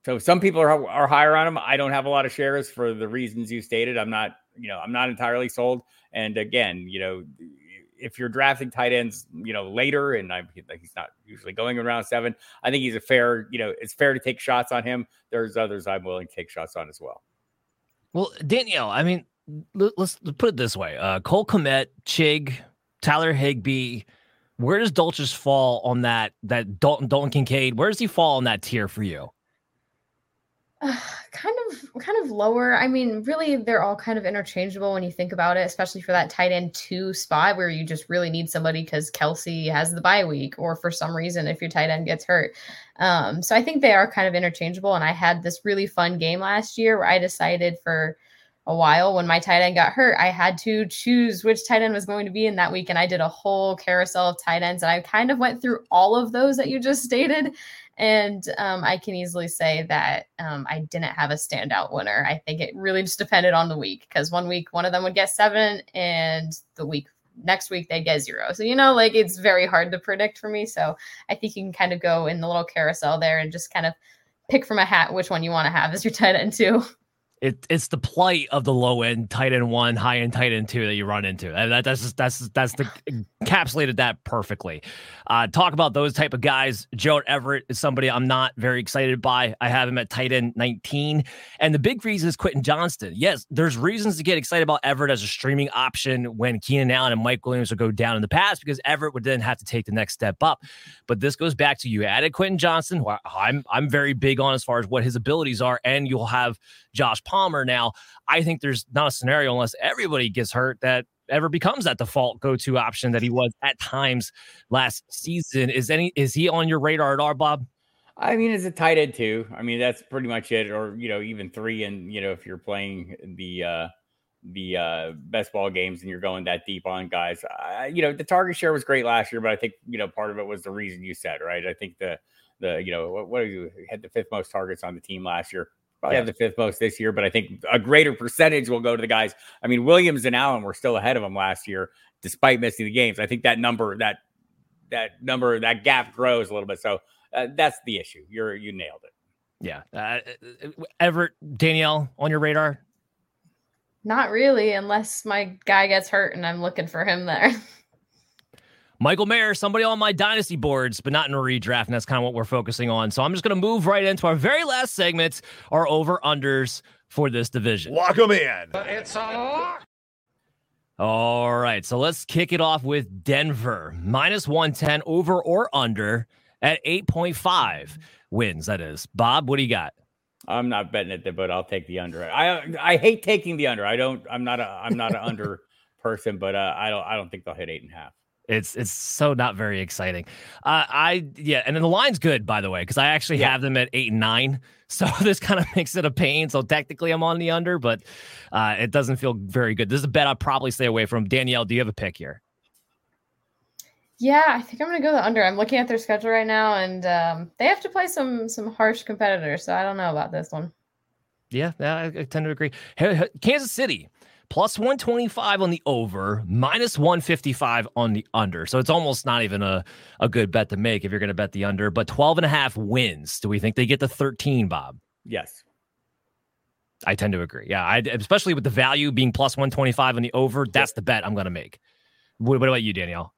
Speaker 5: so some people are are higher on him. I don't have a lot of shares for the reasons you stated. I'm not you know I'm not entirely sold. And again, you know if you're drafting tight ends, you know, later, and I, he's not usually going around seven, I think he's a fair, you know, it's fair to take shots on him. There's others I'm willing to take shots on as well.
Speaker 2: Well, Danielle, I mean, let's, put it this way: uh, Cole Kmet, Chig, Tyler Higbee. Where does Dulcich fall on that? That Dalton Dalton Kincaid. Where does he fall on that tier for you?
Speaker 4: Kind of kind of lower. I mean, really they're all kind of interchangeable when you think about it, especially for that tight end two spot where you just really need somebody because Kelce has the bye week or for some reason if your tight end gets hurt. Um, so I think they are kind of interchangeable. And I had this really fun game last year where I decided for a while when my tight end got hurt, I had to choose which tight end was going to be in that week. And I did a whole carousel of tight ends. And I kind of went through all of those that you just stated. And um, I can easily say that um, I didn't have a standout winner. I think it really just depended on the week because one week one of them would get seven, and the week next week they get zero. So, you know, like it's very hard to predict for me. So I think you can kind of go in the little carousel there and just kind of pick from a hat which one you want to have as your tight end too.
Speaker 2: It, it's the plight of the low end tight end one, high end tight end two that you run into. And that, that's just, that's that's the encapsulated that perfectly. Uh, talk about those type of guys. Gerald Everett is somebody I'm not very excited by. I have him at tight end 19, and the big reason is Quentin Johnston. Yes, there's reasons to get excited about Everett as a streaming option when Keenan Allen and Mike Williams would go down in the past because Everett would then have to take the next step up. But this goes back to you added Quentin Johnston, who I'm I'm very big on as far as what his abilities are, and you'll have Josh Palmer now. I think there's not a scenario unless everybody gets hurt that ever becomes that default go-to option that he was at times last season. Is any is he on your radar at all, Bob?
Speaker 5: I mean, as a tight end too. I mean, that's pretty much it, or you know, even three. And you know, if you're playing the uh the uh best ball games and you're going that deep on guys, I, you know, the target share was great last year, but I think you know part of it was the reason you said, right? I think the the you know what, what you had the fifth most targets on the team last year probably have the fifth most this year, but I think a greater percentage will go to the guys. I mean, Williams and Allen were still ahead of them last year, despite missing the games. I think that number, that that number, that gap grows a little bit. So uh, that's the issue. You're you nailed it.
Speaker 2: Yeah, uh, Everett Danielle on your radar?
Speaker 4: Not really, unless my guy gets hurt and I'm looking for him there.
Speaker 2: Michael Mayer, somebody on my dynasty boards, but not in a redraft. And that's kind of what we're focusing on. So I'm just going to move right into our very last segment, our over unders for this division.
Speaker 3: Lock them in.
Speaker 7: It's a lock.
Speaker 2: All right. So let's kick it off with Denver minus 110 over or under at 8.5 wins. That is. Bob, what do you got?
Speaker 5: I'm not betting it, but I'll take the under. I I hate taking the under. I don't. I'm not a. I'm not an under person, but uh, I don't. I don't think they'll hit eight and a half.
Speaker 2: It's it's so not very exciting. Uh, I yeah, and then the line's good by the way because I actually yeah. have them at eight and nine. So this kind of makes it a pain. So technically I'm on the under, but uh, it doesn't feel very good. This is a bet I'll probably stay away from. Danielle, do you have a pick here?
Speaker 4: Yeah, I think I'm gonna go the under. I'm looking at their schedule right now, and um, they have to play some some harsh competitors. So I don't know about this one.
Speaker 2: Yeah, I, I tend to agree. Kansas City plus 125 on the over, minus 155 on the under. So it's almost not even a, a good bet to make if you're going to bet the under, but 12 and a half wins. Do we think they get the 13, Bob?
Speaker 5: Yes.
Speaker 2: I tend to agree. Yeah, I, especially with the value being plus 125 on the over, that's the bet I'm going to make. What, what about you, Danielle?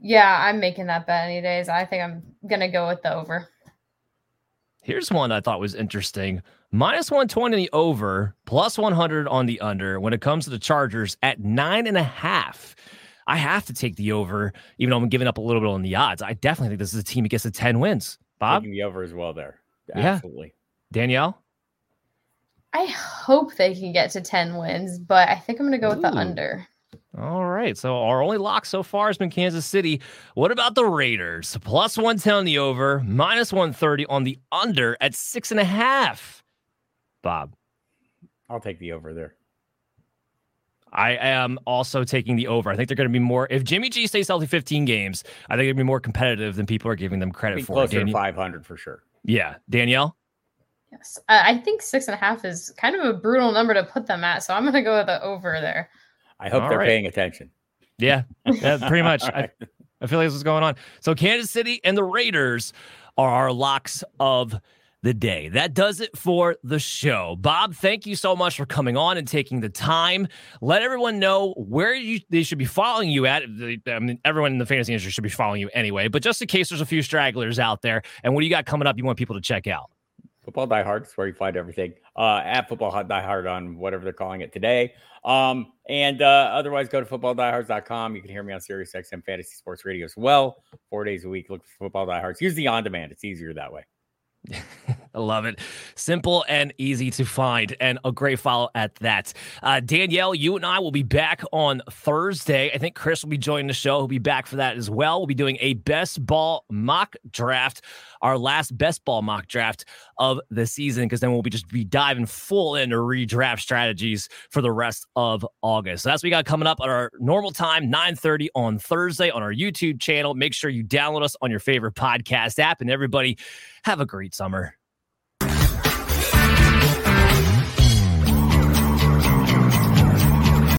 Speaker 4: Yeah, I'm making that bet any days. I think I'm going to go with the over.
Speaker 2: Here's one I thought was interesting. Minus 120 on the over, plus 100 on the under when it comes to the Chargers at nine and a half. I have to take the over, even though I'm giving up a little bit on the odds. I definitely think this is a team that gets to 10 wins. Bob?
Speaker 5: Taking the over as well there.
Speaker 2: Yeah.
Speaker 5: Absolutely.
Speaker 2: Danielle?
Speaker 4: I hope they can get to 10 wins, but I think I'm going to go with the under.
Speaker 2: All right. So our only lock so far has been Kansas City. What about the Raiders? Plus 110 on the over, minus 130 on the under at six and a half. Bob?
Speaker 5: I'll take the over there.
Speaker 2: I am also taking the over. I think they're going to be more. If Jimmy G stays healthy 15 games, I think they're going to be more competitive than people are giving them credit for.
Speaker 5: closer
Speaker 2: Danie-
Speaker 5: to 500 for sure.
Speaker 2: yeah. Danielle?
Speaker 4: Yes. I I think six and a half is kind of a brutal number to put them at. So I'm going to go with the over there.
Speaker 5: I hope
Speaker 2: All
Speaker 5: they're
Speaker 2: right.
Speaker 5: paying attention.
Speaker 2: Yeah. yeah pretty much.
Speaker 5: All
Speaker 2: I. I feel like this is going on. So Kansas City and the Raiders are our locks of the day. That does it for the show. Bob, thank you so much for coming on and taking the time. Let everyone know where you they should be following you at. I mean, everyone in the fantasy industry should be following you anyway, but just in case there's a few stragglers out there, and what do you got coming up you want people to check out?
Speaker 5: Football Die Hard is where you find everything. Uh, at Football Die Hard on whatever they're calling it today. Um, and uh, otherwise, go to footballdiehards.com. You can hear me on Sirius XM Fantasy Sports Radio as well. Four days a week. Look for Football Die Hards. Use the on demand. It's easier that way. ハハハハ。
Speaker 2: I love it. Simple and easy to find, and a great follow at that. Uh, Danielle, you and I will be back on Thursday. I think Chris will be joining the show. He'll be back for that as well. We'll be doing a best ball mock draft, our last best ball mock draft of the season, because then we'll be just be diving full into redraft strategies for the rest of August. So that's what we got coming up at our normal time, 9:30 on Thursday on our YouTube channel. Make sure you download us on your favorite podcast app, and everybody have a great summer.